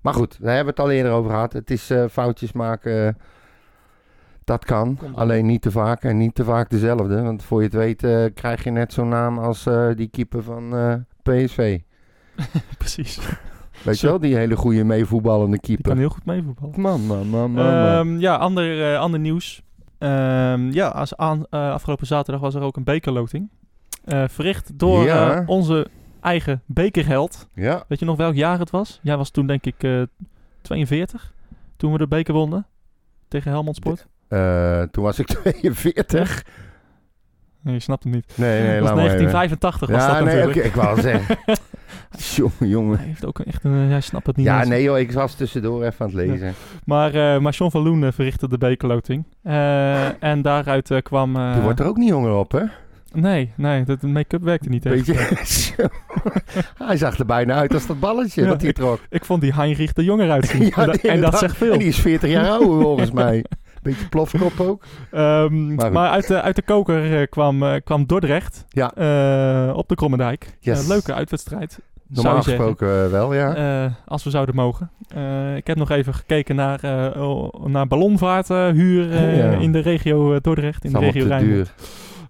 Maar goed, daar hebben we het al eerder over gehad. Het is uh, foutjes maken. Dat kan, Komt alleen niet te vaak en niet te vaak dezelfde. Want voor je het weet eh, krijg je net zo'n naam als eh, die keeper van eh, PSV. Precies. Weet je wel, die hele goede meevoetballende Die kan keeper. heel goed meevoetballen. Man, man, man, man. man. Ehm, ja, ander, eh, ander nieuws. Ehm, ja, als aan, eh, afgelopen zaterdag was er ook een bekerloting. Eh, verricht door Ja. onze eigen bekerheld. ja, Weet je nog welk jaar het was? Jij was toen denk ik eh 42. Toen we de beker wonnen. Tegen Helmond Sport. toen was ik 42. Nee, je snapt het niet. Nee, nee, dat was laat maar even. 1985 was Ja, dat nee, natuurlijk. ik wou zeggen. jongen, jongen. Hij heeft ook echt een... eh, Jij snapt het niet Ja, eens. nee joh, ik was tussendoor even aan het lezen. Maar, eh maar John van Loen verrichtte de bekerloting. Eh, en daaruit kwam... Die wordt er ook niet jonger op, hè? Nee, nee, dat- de make-up werkte niet. Beetje. Hij zag er bijna uit als dat balletje Ja, dat hij trok. Ik vond die Heinrich er jonger uitzien. Ja, en, da- die en dat zegt veel. En die is 40 jaar ouder volgens mij. Beetje plofkop ook. Ehm, Maar uit de, uit de koker kwam, kwam Dordrecht Ja. op de Krommendijk. Yes. Leuke uitwedstrijd. Normaal zeggen. gesproken eh, wel, ja. Eh, als we zouden mogen. Eh, ik heb nog even gekeken naar, oh, naar ballonvaarthuur eh, Ja. in de regio Dordrecht. In de regio te Rijnmond.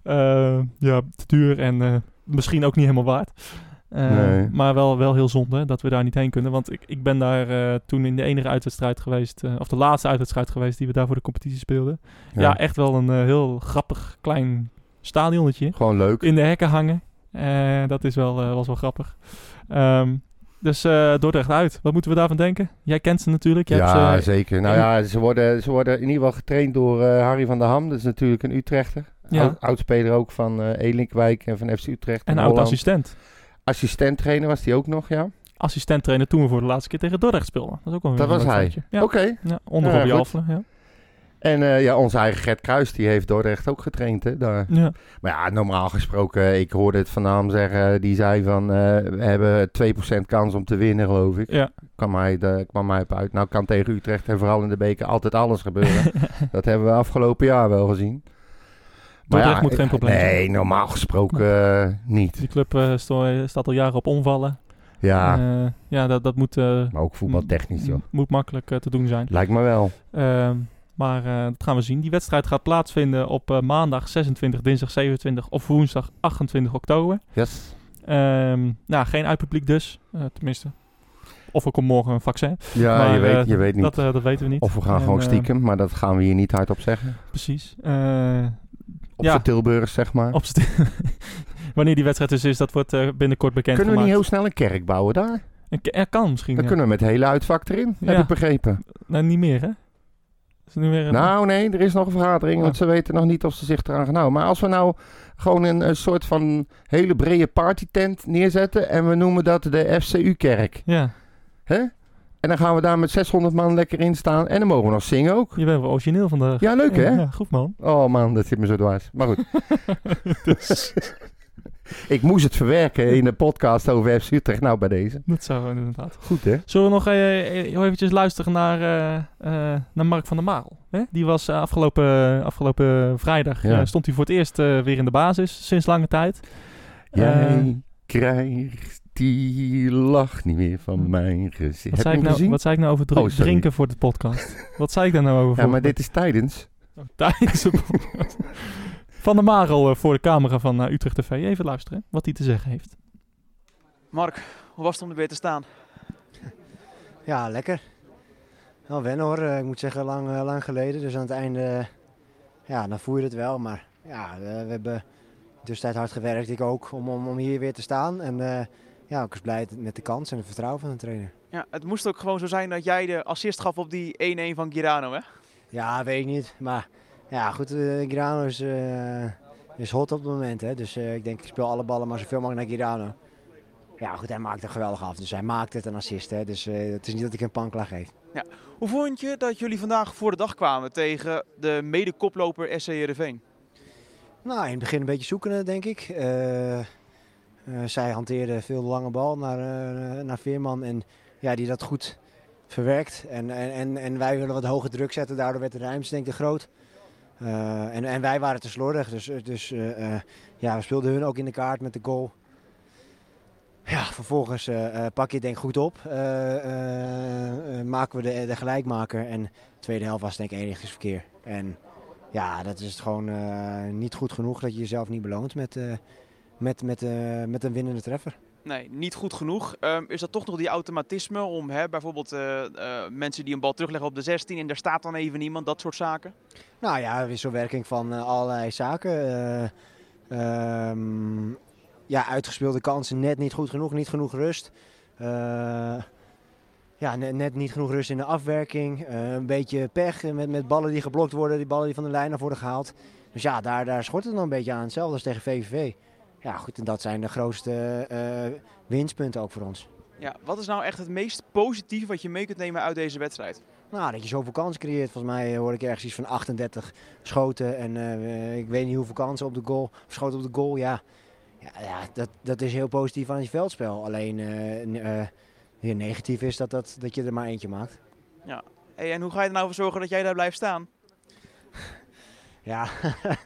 duur. Ja, te duur en misschien ook niet helemaal waard. Nee. Maar wel, wel heel zonde dat we daar niet heen kunnen. Want ik, ik ben daar toen in de enige uitwedstrijd geweest, of de laatste uitwedstrijd geweest die we daar voor de competitie speelden. Ja, echt wel een heel grappig klein stadionnetje. Gewoon leuk. In de hekken hangen. Dat is wel, was wel grappig. Ehm, dus eh Dordrecht uit. Wat moeten we daarvan denken? Jij kent ze natuurlijk. Je hebt Ja, ze- zeker. Nou ja, ze worden, ze worden in ieder geval getraind door eh, Harry van der Ham. Dat is natuurlijk een Utrechter. Ja. Oudspeler ook van eh Elinkwijk en van FC Utrecht. en in oud Holland. assistent. Assistent-trainer was die ook nog, ja. Assistent trainer toen we voor de laatste keer tegen Dordrecht speelden. Dat is ook wel Dat was hij. Ja, Oké. ja, onder Ja, Robbie. Ja. En eh, ja, onze eigen Gert Kruis, die heeft Dordrecht ook getraind, hè. Daar. Ja. Maar ja, normaal gesproken, ik hoorde het van zeggen, die zei van, eh, we hebben 2% kans om te winnen, geloof ik. ja. Kwam mij, de, kwam mij op uit. Nou kan tegen Utrecht en vooral in de beker altijd alles gebeuren. dat hebben we afgelopen jaar wel gezien. Dordrecht moet geen probleem zijn. Nee, normaal gesproken eh, niet. Die club eh, staat al jaren op omvallen. Ja, Eh, ja, dat, dat moet, eh, maar ook voetbaltechnisch, joh. moet makkelijk eh, te doen zijn. Lijkt me wel. Maar eh, dat gaan we zien. Die wedstrijd gaat plaatsvinden op eh, maandag 26, dinsdag 27 of woensdag 28 oktober. Yes. Ehm, nou, geen uitpubliek dus. Eh, tenminste. Of er komt morgen een vaccin. Ja, Maar, je, weet, je weet niet. Dat, dat weten we niet. of we gaan En, gewoon stiekem, maar dat gaan we hier niet hardop zeggen. precies. Op ja. Tilburgers, zeg maar. op Wanneer die wedstrijd dus is, dat wordt binnenkort bekend Kunnen we niet heel snel een kerk bouwen daar? Een Er kan misschien. Dan ja. kunnen we met hele uitvak erin, heb ik begrepen. Nou, niet meer hè? Is Nou, nee, er is nog een vergadering, want Oh. ze weten nog niet of ze zich eraan gaan houden. Maar als we nou gewoon een, een soort van hele brede partytent neerzetten en we noemen dat de FCU-kerk. Ja, Hè? En dan gaan we daar met 600 man lekker in staan en dan mogen we nog zingen ook. je bent wel origineel vandaag. Ja, leuk hè? Ja, goed man. Oh man, dat zit me zo dwars. Maar goed, Dus, ik moest het verwerken in de podcast over FC Utrecht. Nou, bij deze. dat zou inderdaad. Goed hè? Zullen we nog eh, eh, eventjes luisteren naar, eh, naar Mark van der Marel? Hè? Die was afgelopen, afgelopen vrijdag, Ja. stond hij voor het eerst weer in de basis, sinds lange tijd. Jij krijgt die lach niet meer van mijn gezicht. wat, zei ik nou, wat zei ik nou over dr- Oh, drinken voor de podcast? wat zei ik daar nou over? Ja, maar dit is tijdens. Oh, tijdens de podcast. Van der Marel eh, voor de camera van eh, Utrecht TV. Even luisteren wat hij te zeggen heeft. Mark, hoe was het om er weer te staan? Ja, lekker. Wel wennen hoor. Eh, Ik moet zeggen, lang, lang geleden. Dus aan het einde, ja, dan voel je het wel. Maar ja, we hebben tussentijd hard gewerkt. Ik ook, om, om, om hier weer te staan. En eh, ja, ik was blij met de kans en het vertrouwen van de trainer. Ja, het moest ook gewoon zo zijn dat jij de assist gaf op die 1-1 van Girano, hè? Ja, weet ik niet. Maar ja, goed, eh Girano is, eh, is hot op het moment. Hè? Dus eh, ik denk, ik speel alle ballen maar zoveel mogelijk naar Girano. Ja, goed, hij maakt het geweldig af. Dus hij maakt het een assist. Hè? Dus het is niet dat ik een pankla geef. Hoe vond je dat jullie vandaag voor de dag kwamen tegen de mede-koploper SC Heerenveen? Nou, in het begin een beetje zoekende, denk ik. Zij hanteerde veel lange bal naar, naar Veerman en ja, die dat goed verwerkt. En, en, en, en wij willen wat hoge druk zetten, daardoor werd de ruimte denk ik te groot. Eh, en, en wij waren te slordig, dus, dus eh, eh, ja, we speelden hun ook in de kaart met de goal. Ja, vervolgens eh, eh, pak je het denk goed op. Eh, eh, eh, maken we de, de gelijkmaker en de tweede helft was denk ik eenrichtingsverkeer. En ja, dat is gewoon eh, niet goed genoeg dat je jezelf niet beloont met, eh, met, met, eh, met een winnende treffer. Nee, niet goed genoeg. Ehm, is dat toch nog die automatisme om hè, bijvoorbeeld eh, eh, mensen die een bal terugleggen op de 16 en daar staat dan even niemand, dat soort zaken? Nou ja, wisselwerking van eh, allerlei zaken. Eh, ehm, ja, uitgespeelde kansen net niet goed genoeg, niet genoeg rust. Ja, net, niet genoeg rust in de afwerking. Een beetje pech met, met ballen die geblokt worden, die ballen die van de lijn af worden gehaald. Dus ja, daar, daar schort het dan een beetje aan. Hetzelfde als tegen VVV. Ja, goed, en dat zijn de grootste eh, winstpunten ook voor ons. Ja, wat is nou echt het meest positieve wat je mee kunt nemen uit deze wedstrijd? Nou, dat je zoveel kansen creëert. Volgens mij hoor ik ergens iets van 38 schoten. En eh, ik weet niet hoeveel kansen op de goal. Of schoten op de goal, ja. Ja, ja dat, dat is heel positief aan je veldspel. Alleen eh, eh, heel negatief is dat, dat, dat je er maar eentje maakt. Hey, en hoe ga je er nou voor zorgen dat jij daar blijft staan? Ja,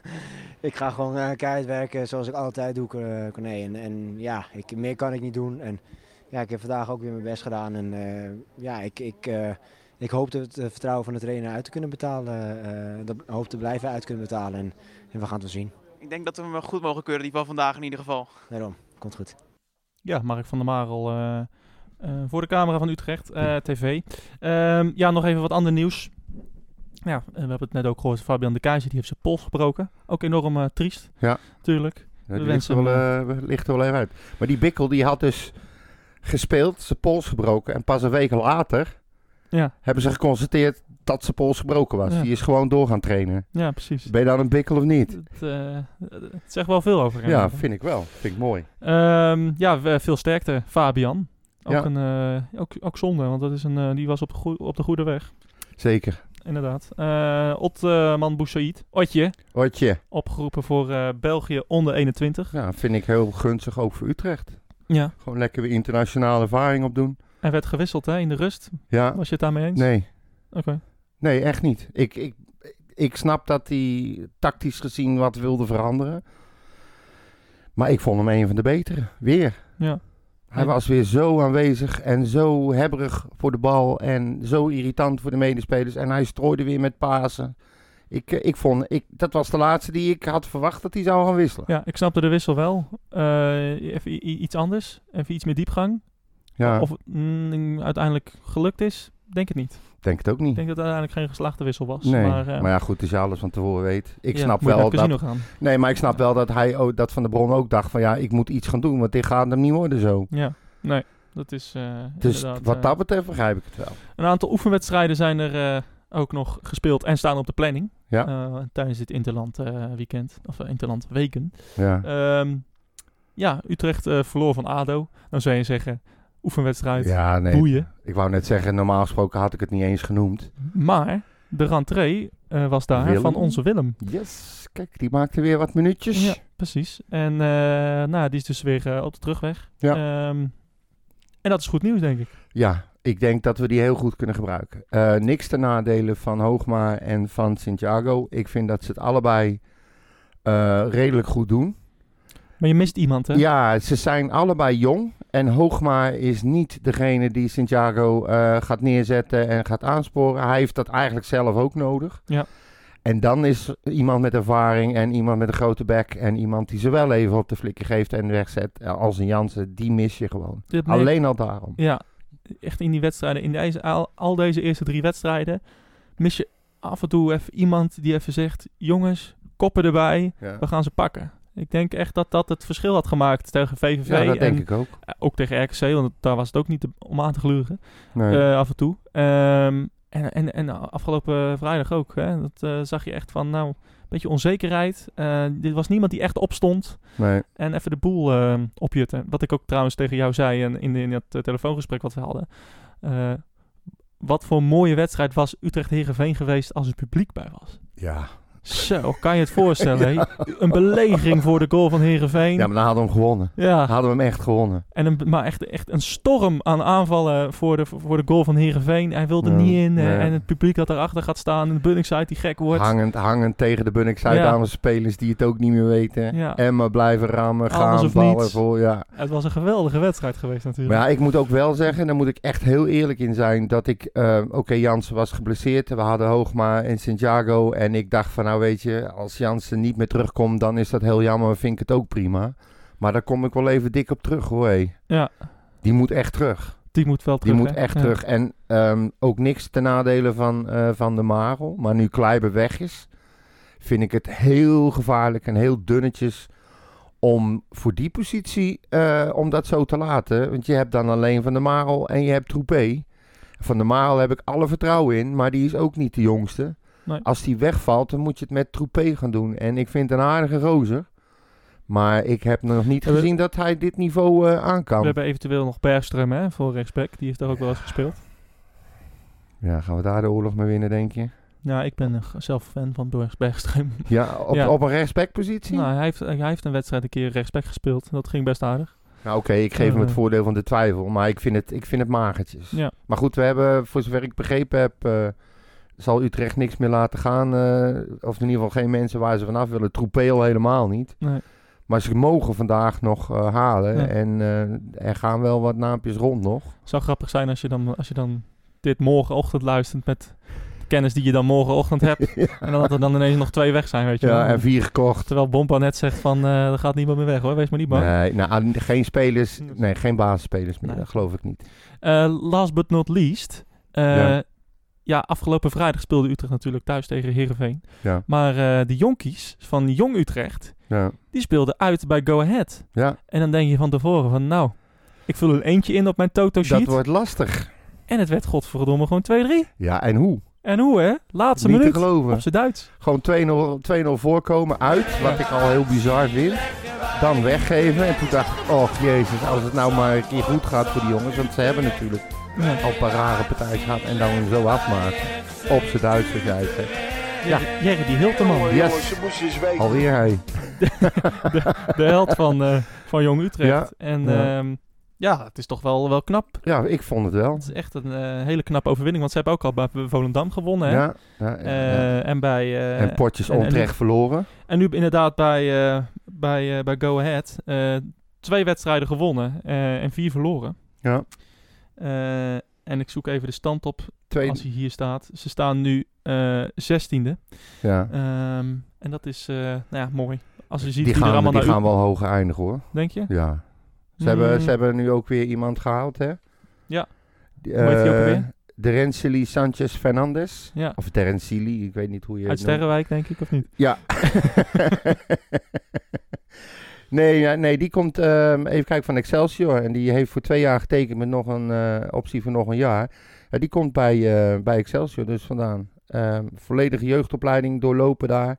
ik ga gewoon uh, keihard werken zoals ik altijd doe, eh, Corné. En, en ja, ik, meer kan ik niet doen. En ja, ik heb vandaag ook weer mijn best gedaan. En eh, ja, ik, ik, eh, ik hoop het vertrouwen van de trainer uit te kunnen betalen. eh, dat hoop te blijven uit kunnen betalen. En, en we gaan het wel zien. Ik denk dat we hem goed mogen keuren, die van vandaag in ieder geval. Daarom, komt goed. Ja, Mark van der Marel eh, eh, voor de camera van Utrecht eh, TV. Ehm, ja, nog even wat ander nieuws. Ja, eh, we hebben het net ook gehoord. Fabian de Keizer die heeft zijn pols gebroken. Ook enorm eh, triest. Ja. Tuurlijk. Ja, We die ligt, wensen er wel, eh, ligt er wel even uit. Maar die Bikkel die had dus gespeeld, zijn pols gebroken. En pas een week later Ja, hebben ze geconstateerd dat zijn pols gebroken was. Ja. Die is gewoon door gaan trainen. ja, precies. Ben je dan een Bikkel of niet? Het, eh, het zegt wel veel over hem. Ja, vind ik wel. Vind ik mooi. Ehm, ja, veel sterkte. Fabian. Ook, Ja. een, eh, ook, ook zonde, want dat is een, eh, die was op op de goede weg. Zeker. Inderdaad. Eh Otman Boussaïd, Otje, Otje. opgeroepen voor eh, België onder 21. Ja, vind ik heel gunstig ook voor Utrecht. Ja, Gewoon lekker weer internationale ervaring opdoen. hij werd gewisseld hè, in de rust. Ja, Was je het daarmee eens? nee. Oké. Nee, echt niet. Ik, ik, ik snap dat hij tactisch gezien wat wilde veranderen. Maar ik vond hem een van de betere. Weer. Ja. Hij was weer zo aanwezig en zo hebberig voor de bal. En zo irritant voor de medespelers. En hij strooide weer met Pasen. Ik, eh, ik vond, ik, dat was de laatste die ik had verwacht dat hij zou gaan wisselen. Ja, ik snapte de wissel wel. Eh, even iets anders. Even iets meer diepgang. Ja, Of het mm, uiteindelijk gelukt is, denk het niet. Denk het ook Ik niet. denk dat het uiteindelijk geen geslaagde wissel was. Nee, maar, maar, eh, ja, goed, als je alles van tevoren weet. Ik ja, snap wel dat... gaan. Nee, maar ik snap wel dat hij ook, dat Van der Bron ook dacht van ja, ik moet iets gaan doen, want dit gaat hem niet worden zo. Ja, nee. Dat is eh, Dus wat eh, dat betreft begrijp ik het wel. Een aantal oefenwedstrijden zijn er ook nog gespeeld en staan op de planning. Ja. Tijdens dit Interland weekend. Of Interland weken. Ja, Ehm, ja, Utrecht verloor van ADO. Dan zou je zeggen, oefenwedstrijd, ja nee. boeien. Ik wou net zeggen, normaal gesproken had ik het niet eens genoemd. Maar de rentree eh, was daar Willem. van onze Willem. Yes, kijk, die maakte weer wat minuutjes. Ja, precies. En eh, nou, die is dus weer eh, op de terugweg. Ja. Ehm, en dat is goed nieuws, denk ik. Ja, ik denk dat we die heel goed kunnen gebruiken. Niks ten nadele van Hoogma en van Santiago. Ik vind dat ze het allebei redelijk goed doen. Maar je mist iemand, hè? Ja, ze zijn allebei jong. En Hoogma is niet degene die Santiago eh, gaat neerzetten en gaat aansporen. Hij heeft dat eigenlijk zelf ook nodig. Ja. En dan is iemand met ervaring en iemand met een grote bek... en iemand die ze wel even op de flikker geeft en wegzet... eh, als een Jansen, die mis je gewoon. Dit Alleen al daarom. Ja, echt in die wedstrijden, in deze, al, al deze eerste drie wedstrijden, mis je af en toe even iemand die even zegt: jongens, koppen erbij, Ja, we gaan ze pakken. Ik denk echt dat dat het verschil had gemaakt tegen VVV. Ja, dat en denk ik ook. eh, ook tegen RKC, want daar was het ook niet om aan te gluren. Nee. eh, af en toe. Ehm, en, en, en afgelopen vrijdag ook. Hè, dat eh, zag je echt van, nou, een beetje onzekerheid. Dit was niemand die echt opstond nee. en even de boel eh, opjutten. Wat ik ook trouwens tegen jou zei en in, in het eh, telefoongesprek wat we hadden. Wat voor een mooie wedstrijd was Utrecht-Herenveen geweest als er publiek bij was. Ja. Zo, kan je het voorstellen? Een belegering voor de goal van Herenveen. ja, maar dan hadden we hem gewonnen. Ja, Hadden we hem echt gewonnen. en een, maar echt, echt een storm aan aanvallen voor de, voor de goal van Herenveen. Hij wilde Ja, niet in eh, en het publiek dat daarachter gaat staan. En de Bunningside die gek wordt. Hangend, hangend tegen de Bunnik-Zuid Ja. aan de spelers die het ook niet meer weten. En maar blijven rammen, gaan, ballen voor. Ja. Het was een geweldige wedstrijd geweest natuurlijk. Maar ja, ik moet ook wel zeggen, daar moet ik echt heel eerlijk in zijn, dat ik, eh, oké, Jansen was geblesseerd. We hadden Hoogma en Santiago en ik dacht van, nou weet je, als Jansen niet meer terugkomt, dan is dat heel jammer, vind ik het ook prima. Maar daar kom ik wel even dik op terug hoor. hé. Ja, Die moet echt terug. die moet wel terug. Die moet hè? echt Ja. terug. En ehm, ook niks ten nadele van, eh, van de Marel. Maar nu Kleiber weg is, vind ik het heel gevaarlijk en heel dunnetjes om voor die positie eh, om dat zo te laten. Want je hebt dan alleen Van de Marel en je hebt Troepé. Van de Marel heb ik alle vertrouwen in, maar die is ook niet de jongste. Nee. Als die wegvalt, dan moet je het met Troepé gaan doen. En ik vind het een aardige rozer. Maar ik heb nog niet we- gezien dat hij dit niveau aan We hebben eventueel nog Bergström hè, voor rechtsback. Die heeft daar ook wel eens gespeeld. Ja, gaan we daar de oorlog mee winnen, denk je? Ja, ik ben zelf fan van Berg- Bergström. Ja, op, Ja. op een rechtsbackpositie? nou, hij heeft, hij heeft een wedstrijd een keer rechtsback gespeeld. Dat ging best aardig. Nou, oké, ik geef hem het Eh. voordeel van de twijfel, maar ik vind het, ik vind het magertjes. Ja. Maar goed, we hebben, voor zover ik begrepen heb, eh, zal Utrecht niks meer laten gaan. eh, of in ieder geval geen mensen waar ze vanaf willen. Troepeel helemaal niet. Nee. Maar ze mogen vandaag nog eh, halen. Ja. En eh, er gaan wel wat naampjes rond nog. Het zou grappig zijn als je dan, als je dan dit morgenochtend luistert met de kennis die je dan morgenochtend hebt. En dan dat er dan ineens nog twee weg zijn, weet je wel. Ja, en vier gekocht. Terwijl Bompa net zegt van, er gaat niemand meer weg hoor, wees maar niet bang. Nee, nou, geen spelers, nee, geen basisspelers meer. Nee. Dat geloof ik niet. Last but not least. Ja. Ja. afgelopen vrijdag speelde Utrecht natuurlijk thuis tegen Heerenveen. Ja. Maar eh, de jonkies van Jong Utrecht, Ja. die speelden uit bij Go Ahead. ja, En dan denk je van tevoren van, nou, ik vul een eentje in op mijn Toto dat sheet. wordt lastig. En het werd godverdomme gewoon 2-3. Ja, en hoe? En hoe hè? Laatste niet minuut. te geloven. Op zijn Duits. Gewoon 2-0 2-0 voorkomen uit, wat ik al heel bizar vind. Dan weggeven. En toen dacht ik, oh jezus, als het nou maar een keer goed gaat voor die jongens. Want ze hebben natuurlijk Ja. al een paar rare partijen gehad. En dan hem zo afmaken. Op zijn Duits, zoals jij zegt. Ja, Jerry die Hilterman. Yes, alweer hij. De held van, eh, van Jong Utrecht. Ja. En Ja. ja. ja, het is toch wel, wel knap. Ja, ik vond het wel. Het is echt een eh, hele knappe overwinning. Want ze hebben ook al bij Volendam gewonnen. Hè? Ja, ja, ja, ja. Eh, en bij... eh, en potjes en- en nu- onterecht verloren. En nu inderdaad bij, eh, bij, eh, bij Go Ahead. eh, twee wedstrijden gewonnen eh, en vier verloren. Ja. Eh, en ik zoek even de stand op als hij hier staat. Ze staan nu eh zestiende. ja. Ehm, en dat is eh, nou ja, mooi. Als je ziet Die wie er gaan, allemaal die naar gaan wel hoger eindigen hoor. Denk je? Ja. Ze, hebben, Mm, ze hebben nu ook weer iemand gehaald, hè? Ja. Die, Hoe heet die ook eh, alweer? De Rensili Sanchez Fernandez. Ja, Of Terensili, ik weet niet hoe je uit het noemt. Sterrenwijk denk ik, of niet? Ja. nee, nee, die komt ehm, even kijken van Excelsior. En die heeft voor twee jaar getekend met nog een eh, optie voor nog een jaar. Ja, die komt bij, eh, bij Excelsior dus vandaan. Ehm, volledige jeugdopleiding doorlopen daar.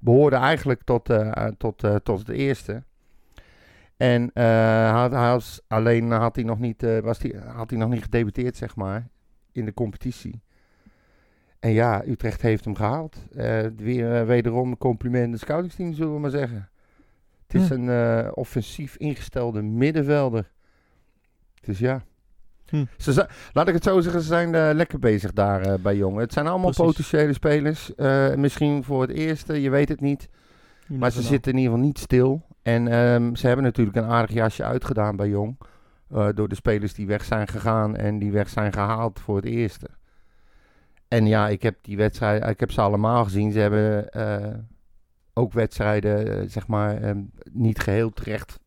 Behoorde eigenlijk tot, eh, tot, tot het eerste. En had, was, alleen had hij, nog niet, was die, had hij nog niet gedebuteerd, zeg maar, in de competitie. En ja, Utrecht heeft hem gehaald. Eh, weer wederom een compliment aan scoutingsteam, zullen we maar zeggen. Het is Ja. een eh, offensief ingestelde middenvelder. Dus ja. Hm. Ze laat ik het zo zeggen, ze zijn eh, lekker bezig daar eh, bij jongen. Het zijn allemaal Precies. potentiële spelers. Misschien voor het eerste, je weet het niet. Maar ze zitten in ieder geval niet stil. En ehm, ze hebben natuurlijk een aardig jasje uitgedaan bij Jong. door de spelers die weg zijn gegaan en die weg zijn gehaald voor het eerste. En ja, ik heb die wedstrijden, ik heb ze allemaal gezien. Ze hebben ook wedstrijden, eh, zeg maar, ehm, niet geheel terecht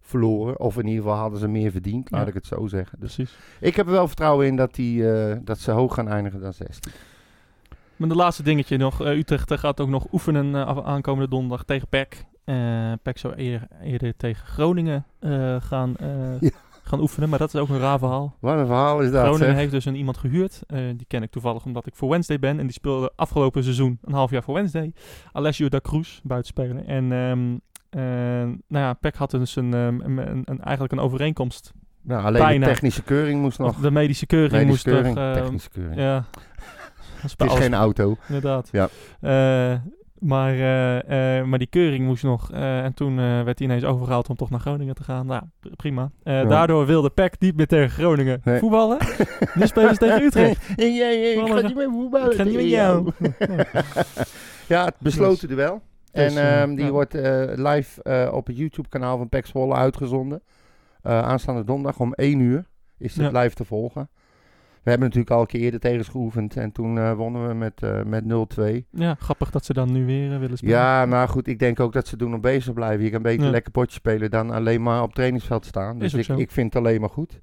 verloren. Of in ieder geval hadden ze meer verdiend, laat Ja. ik het zo zeggen. Dus Precies. ik heb er wel vertrouwen in dat, die, eh, dat ze hoog gaan eindigen dan 16. Maar de laatste dingetje nog. eh, Utrecht gaat ook nog oefenen aankomende donderdag tegen PEC. Eh PEC zou eerder, eerder tegen Groningen gaan, Ja. Gaan oefenen. Maar dat is ook een raar verhaal. Wat een verhaal is dat, Groningen heeft dus een iemand gehuurd. eh, die ken ik toevallig omdat ik voor Wednesday ben. En die speelde afgelopen seizoen een half jaar voor Wednesday. Alessio da Cruz, buitenspeler. En ehm, eh, nou ja, PEC had dus een, ehm, een, een, eigenlijk een overeenkomst. Nou, alleen Bijna. de technische keuring moest nog. Of de medische keuring Medische moest keuring, toch... eh, technische keuring. ja. Het is geen auto. Inderdaad. Ja. Eh, maar, eh, eh, maar die keuring moest nog. eh, en toen werd hij ineens overgehaald om toch naar Groningen te gaan. Nou, prima. Ja. Daardoor wilde PEC niet meer tegen Groningen Nee. voetballen. nu spelen ze tegen Utrecht. Nee, ik ga niet meer voetballen. Ik ga niet met tegen jou. ja, het besloten duel. Dus, en eh, ehm, die ja. wordt live op het YouTube-kanaal van Pax Zwolle uitgezonden. Aanstaande donderdag om 1 uur is het Ja. live te volgen. We hebben natuurlijk al een keer eerder tegen ze geoefend. En toen eh, wonnen we met, eh, met 0-2. Ja, grappig dat ze dan nu weer eh, willen spelen. Ja, maar goed, ik denk ook dat ze doen om bezig blijven. Je kan beter Ja. lekker potje spelen dan alleen maar op trainingsveld staan. Dus ik, ik vind het alleen maar goed.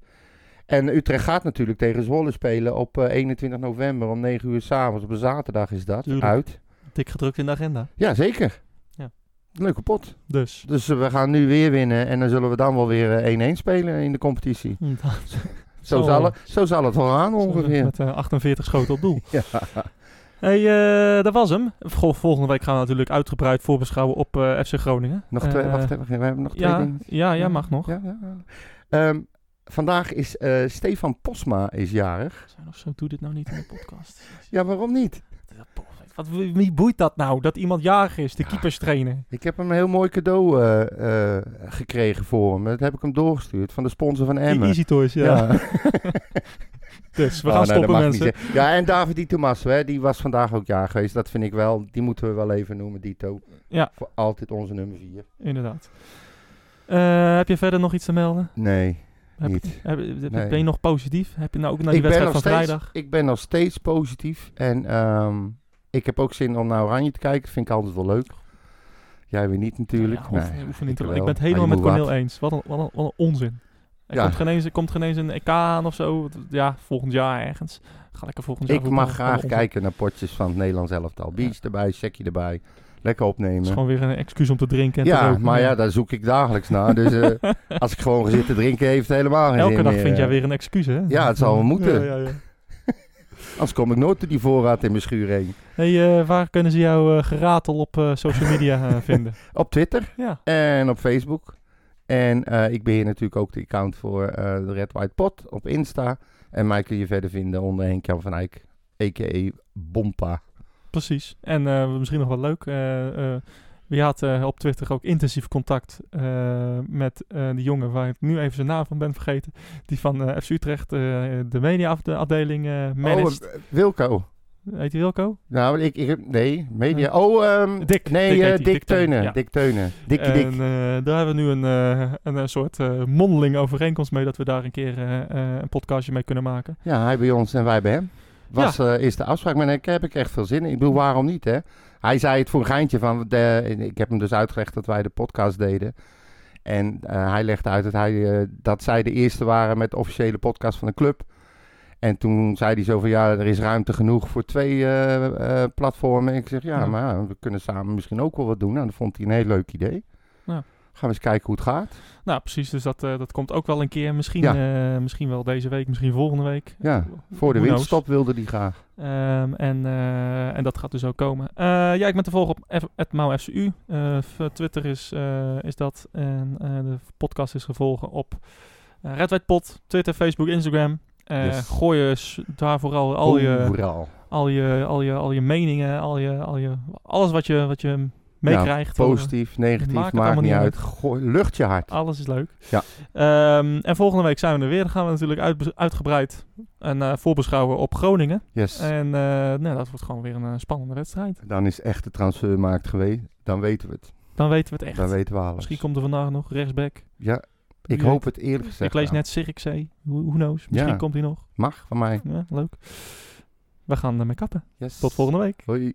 En Utrecht gaat natuurlijk tegen Zwolle spelen op eh, 21 november om 9 uur s'avonds. Op een zaterdag is dat. Tuurlijk. Uit. Dik gedrukt in de agenda. Ja, zeker. Ja. Leuke pot. Dus. Dus we gaan nu weer winnen en dan zullen we dan wel weer eh, 1-1 spelen in de competitie. Zo, zal, het, zo zal het wel gaan ongeveer. Met eh, 48 schoten op doel. Ja. hey, eh, dat was hem. Vol- volgende week gaan we natuurlijk uitgebreid voorbeschouwen op eh, FC Groningen. Nog twee, Eh, wacht even, we hebben nog twee ja, dingen. ja, ja, mag nog. Ja, ja. Ehm, vandaag is eh, Stefan Posma is jarig. Zijn of zo, doe dit nou niet in de podcast. Ja, waarom niet? Wat, wie boeit dat nou? Dat iemand jarig is, de keepers trainen. Ik heb hem een heel mooi cadeau eh, eh, gekregen voor hem. Dat heb ik hem doorgestuurd van de sponsor van Emmen. Easy Toys, ja. Ja. Dus we Oh, gaan dat stoppen mensen. Ja, en David Di Tommaso, hè, die was vandaag ook jaar geweest. Dat vind ik wel, die moeten we wel even noemen, Dito. Ja. Voor altijd onze nummer 4. Inderdaad. Eh, heb je verder nog iets te melden? Nee, Heb, niet. heb- heb- Nee. Ben je nog positief? Heb je nou ook naar die ik, wedstrijd van steeds, vrijdag? ik ben nog steeds positief. En ehm, ik heb ook zin om naar Oranje te kijken. Vind ik altijd wel leuk. Jij weer niet natuurlijk. Ja, Nee, niet te- ik ben het helemaal met. Cornel eens. Wat een, wat een, wat een onzin. Er Ja. komt, geen eens, komt geen eens een EK aan of zo. Ja, volgend jaar ergens. Ga lekker volgend jaar Ik mag graag kijken naar potjes van het Nederlands elftal. Beach erbij, checkje erbij. Lekker Het is opnemen. gewoon weer een excuus om te drinken en te Ja, roken. maar ja, daar zoek ik dagelijks naar. Dus eh, als ik gewoon ga zitten drinken, heeft het helemaal geen Elke zin dag meer. vind jij eh. weer een excuus, hè? Ja, het zal wel moeten. Anders kom ik nooit door die voorraad in mijn schuur heen. Hey, eh, waar kunnen ze jouw eh, geratel op eh, social media vinden? Op Twitter Ja, en op Facebook. En ik beheer natuurlijk ook de account voor de Red White Pot op Insta. En mij kun je verder vinden onder Henk-Jan van Eyck, a.k.a. Bompa. precies. En misschien nog wel leuk. Wie had eh, op Twitter ook intensief contact eh, met eh die jongen waar ik nu even zijn naam van ben vergeten. Die van FC Utrecht de mediaafdeling eh managed. Oh, Wilco. Heet hij Wilco? Nou, ik, ik heb- nee, media. Oh, ehm, Dick. Nee, Dick Dick. Dick Teunen, ja. Dick Teunen. Dikkie en daar hebben we nu een, een, soort mondeling overeenkomst mee dat we daar een keer een podcastje mee kunnen maken. Ja, hij bij ons en wij bij hem. Was, eh, is de afspraak, maar daar heb ik echt veel zin in. Ik bedoel, waarom niet, hè? Hij zei het voor een geintje van, de, ik heb hem dus uitgelegd dat wij de podcast deden. En eh, hij legde uit dat, hij, eh, dat zij de eerste waren met de officiële podcast van de club. En toen zei hij zo van, ja, er is ruimte genoeg voor twee platformen. En ik zeg, ja, Ja. maar ja, we kunnen samen misschien ook wel wat doen. Nou, dat vond hij een heel leuk idee. Ja. Gaan we eens kijken hoe het gaat. Nou, precies. Dus dat, eh, dat komt ook wel een keer. Misschien, Ja. eh, misschien wel deze week, misschien volgende week. Ja, voor de windstop wilde hij graag. Ehm, en, eh, en dat gaat dus ook komen. Ja, ik ben te volgen op F- @mauFCU. Eh, v- Twitter is, is dat. En de podcast is gevolgen op Red White Pot, Twitter, Facebook, Instagram. Yes. Gooi je daar vooral al je, Overal. al, je, al, je, al je meningen, al je, al je, alles wat je, wat je meekrijgt. Nou, positief, negatief, maakt niet uit. Gooi, lucht je hart. Alles is leuk. Ja. Ehm, en volgende week zijn we er weer. Dan gaan we natuurlijk uit, uitgebreid en eh, voorbeschouwen op Groningen. Yes. En eh, nou, dat wordt gewoon weer een eh, spannende wedstrijd. Dan is echt de transfermarkt geweest. Dan weten we het. Dan weten we het echt. Dan weten we alles. Misschien komt er vandaag nog rechtsback. Ja, ik hoop het eerlijk gezegd. Ik lees wel. net Sirikzee. Who, who knows? Misschien Ja. komt hij nog. Mag van mij. Ja, leuk. We gaan ermee kappen. Yes. Tot volgende week. Hoi.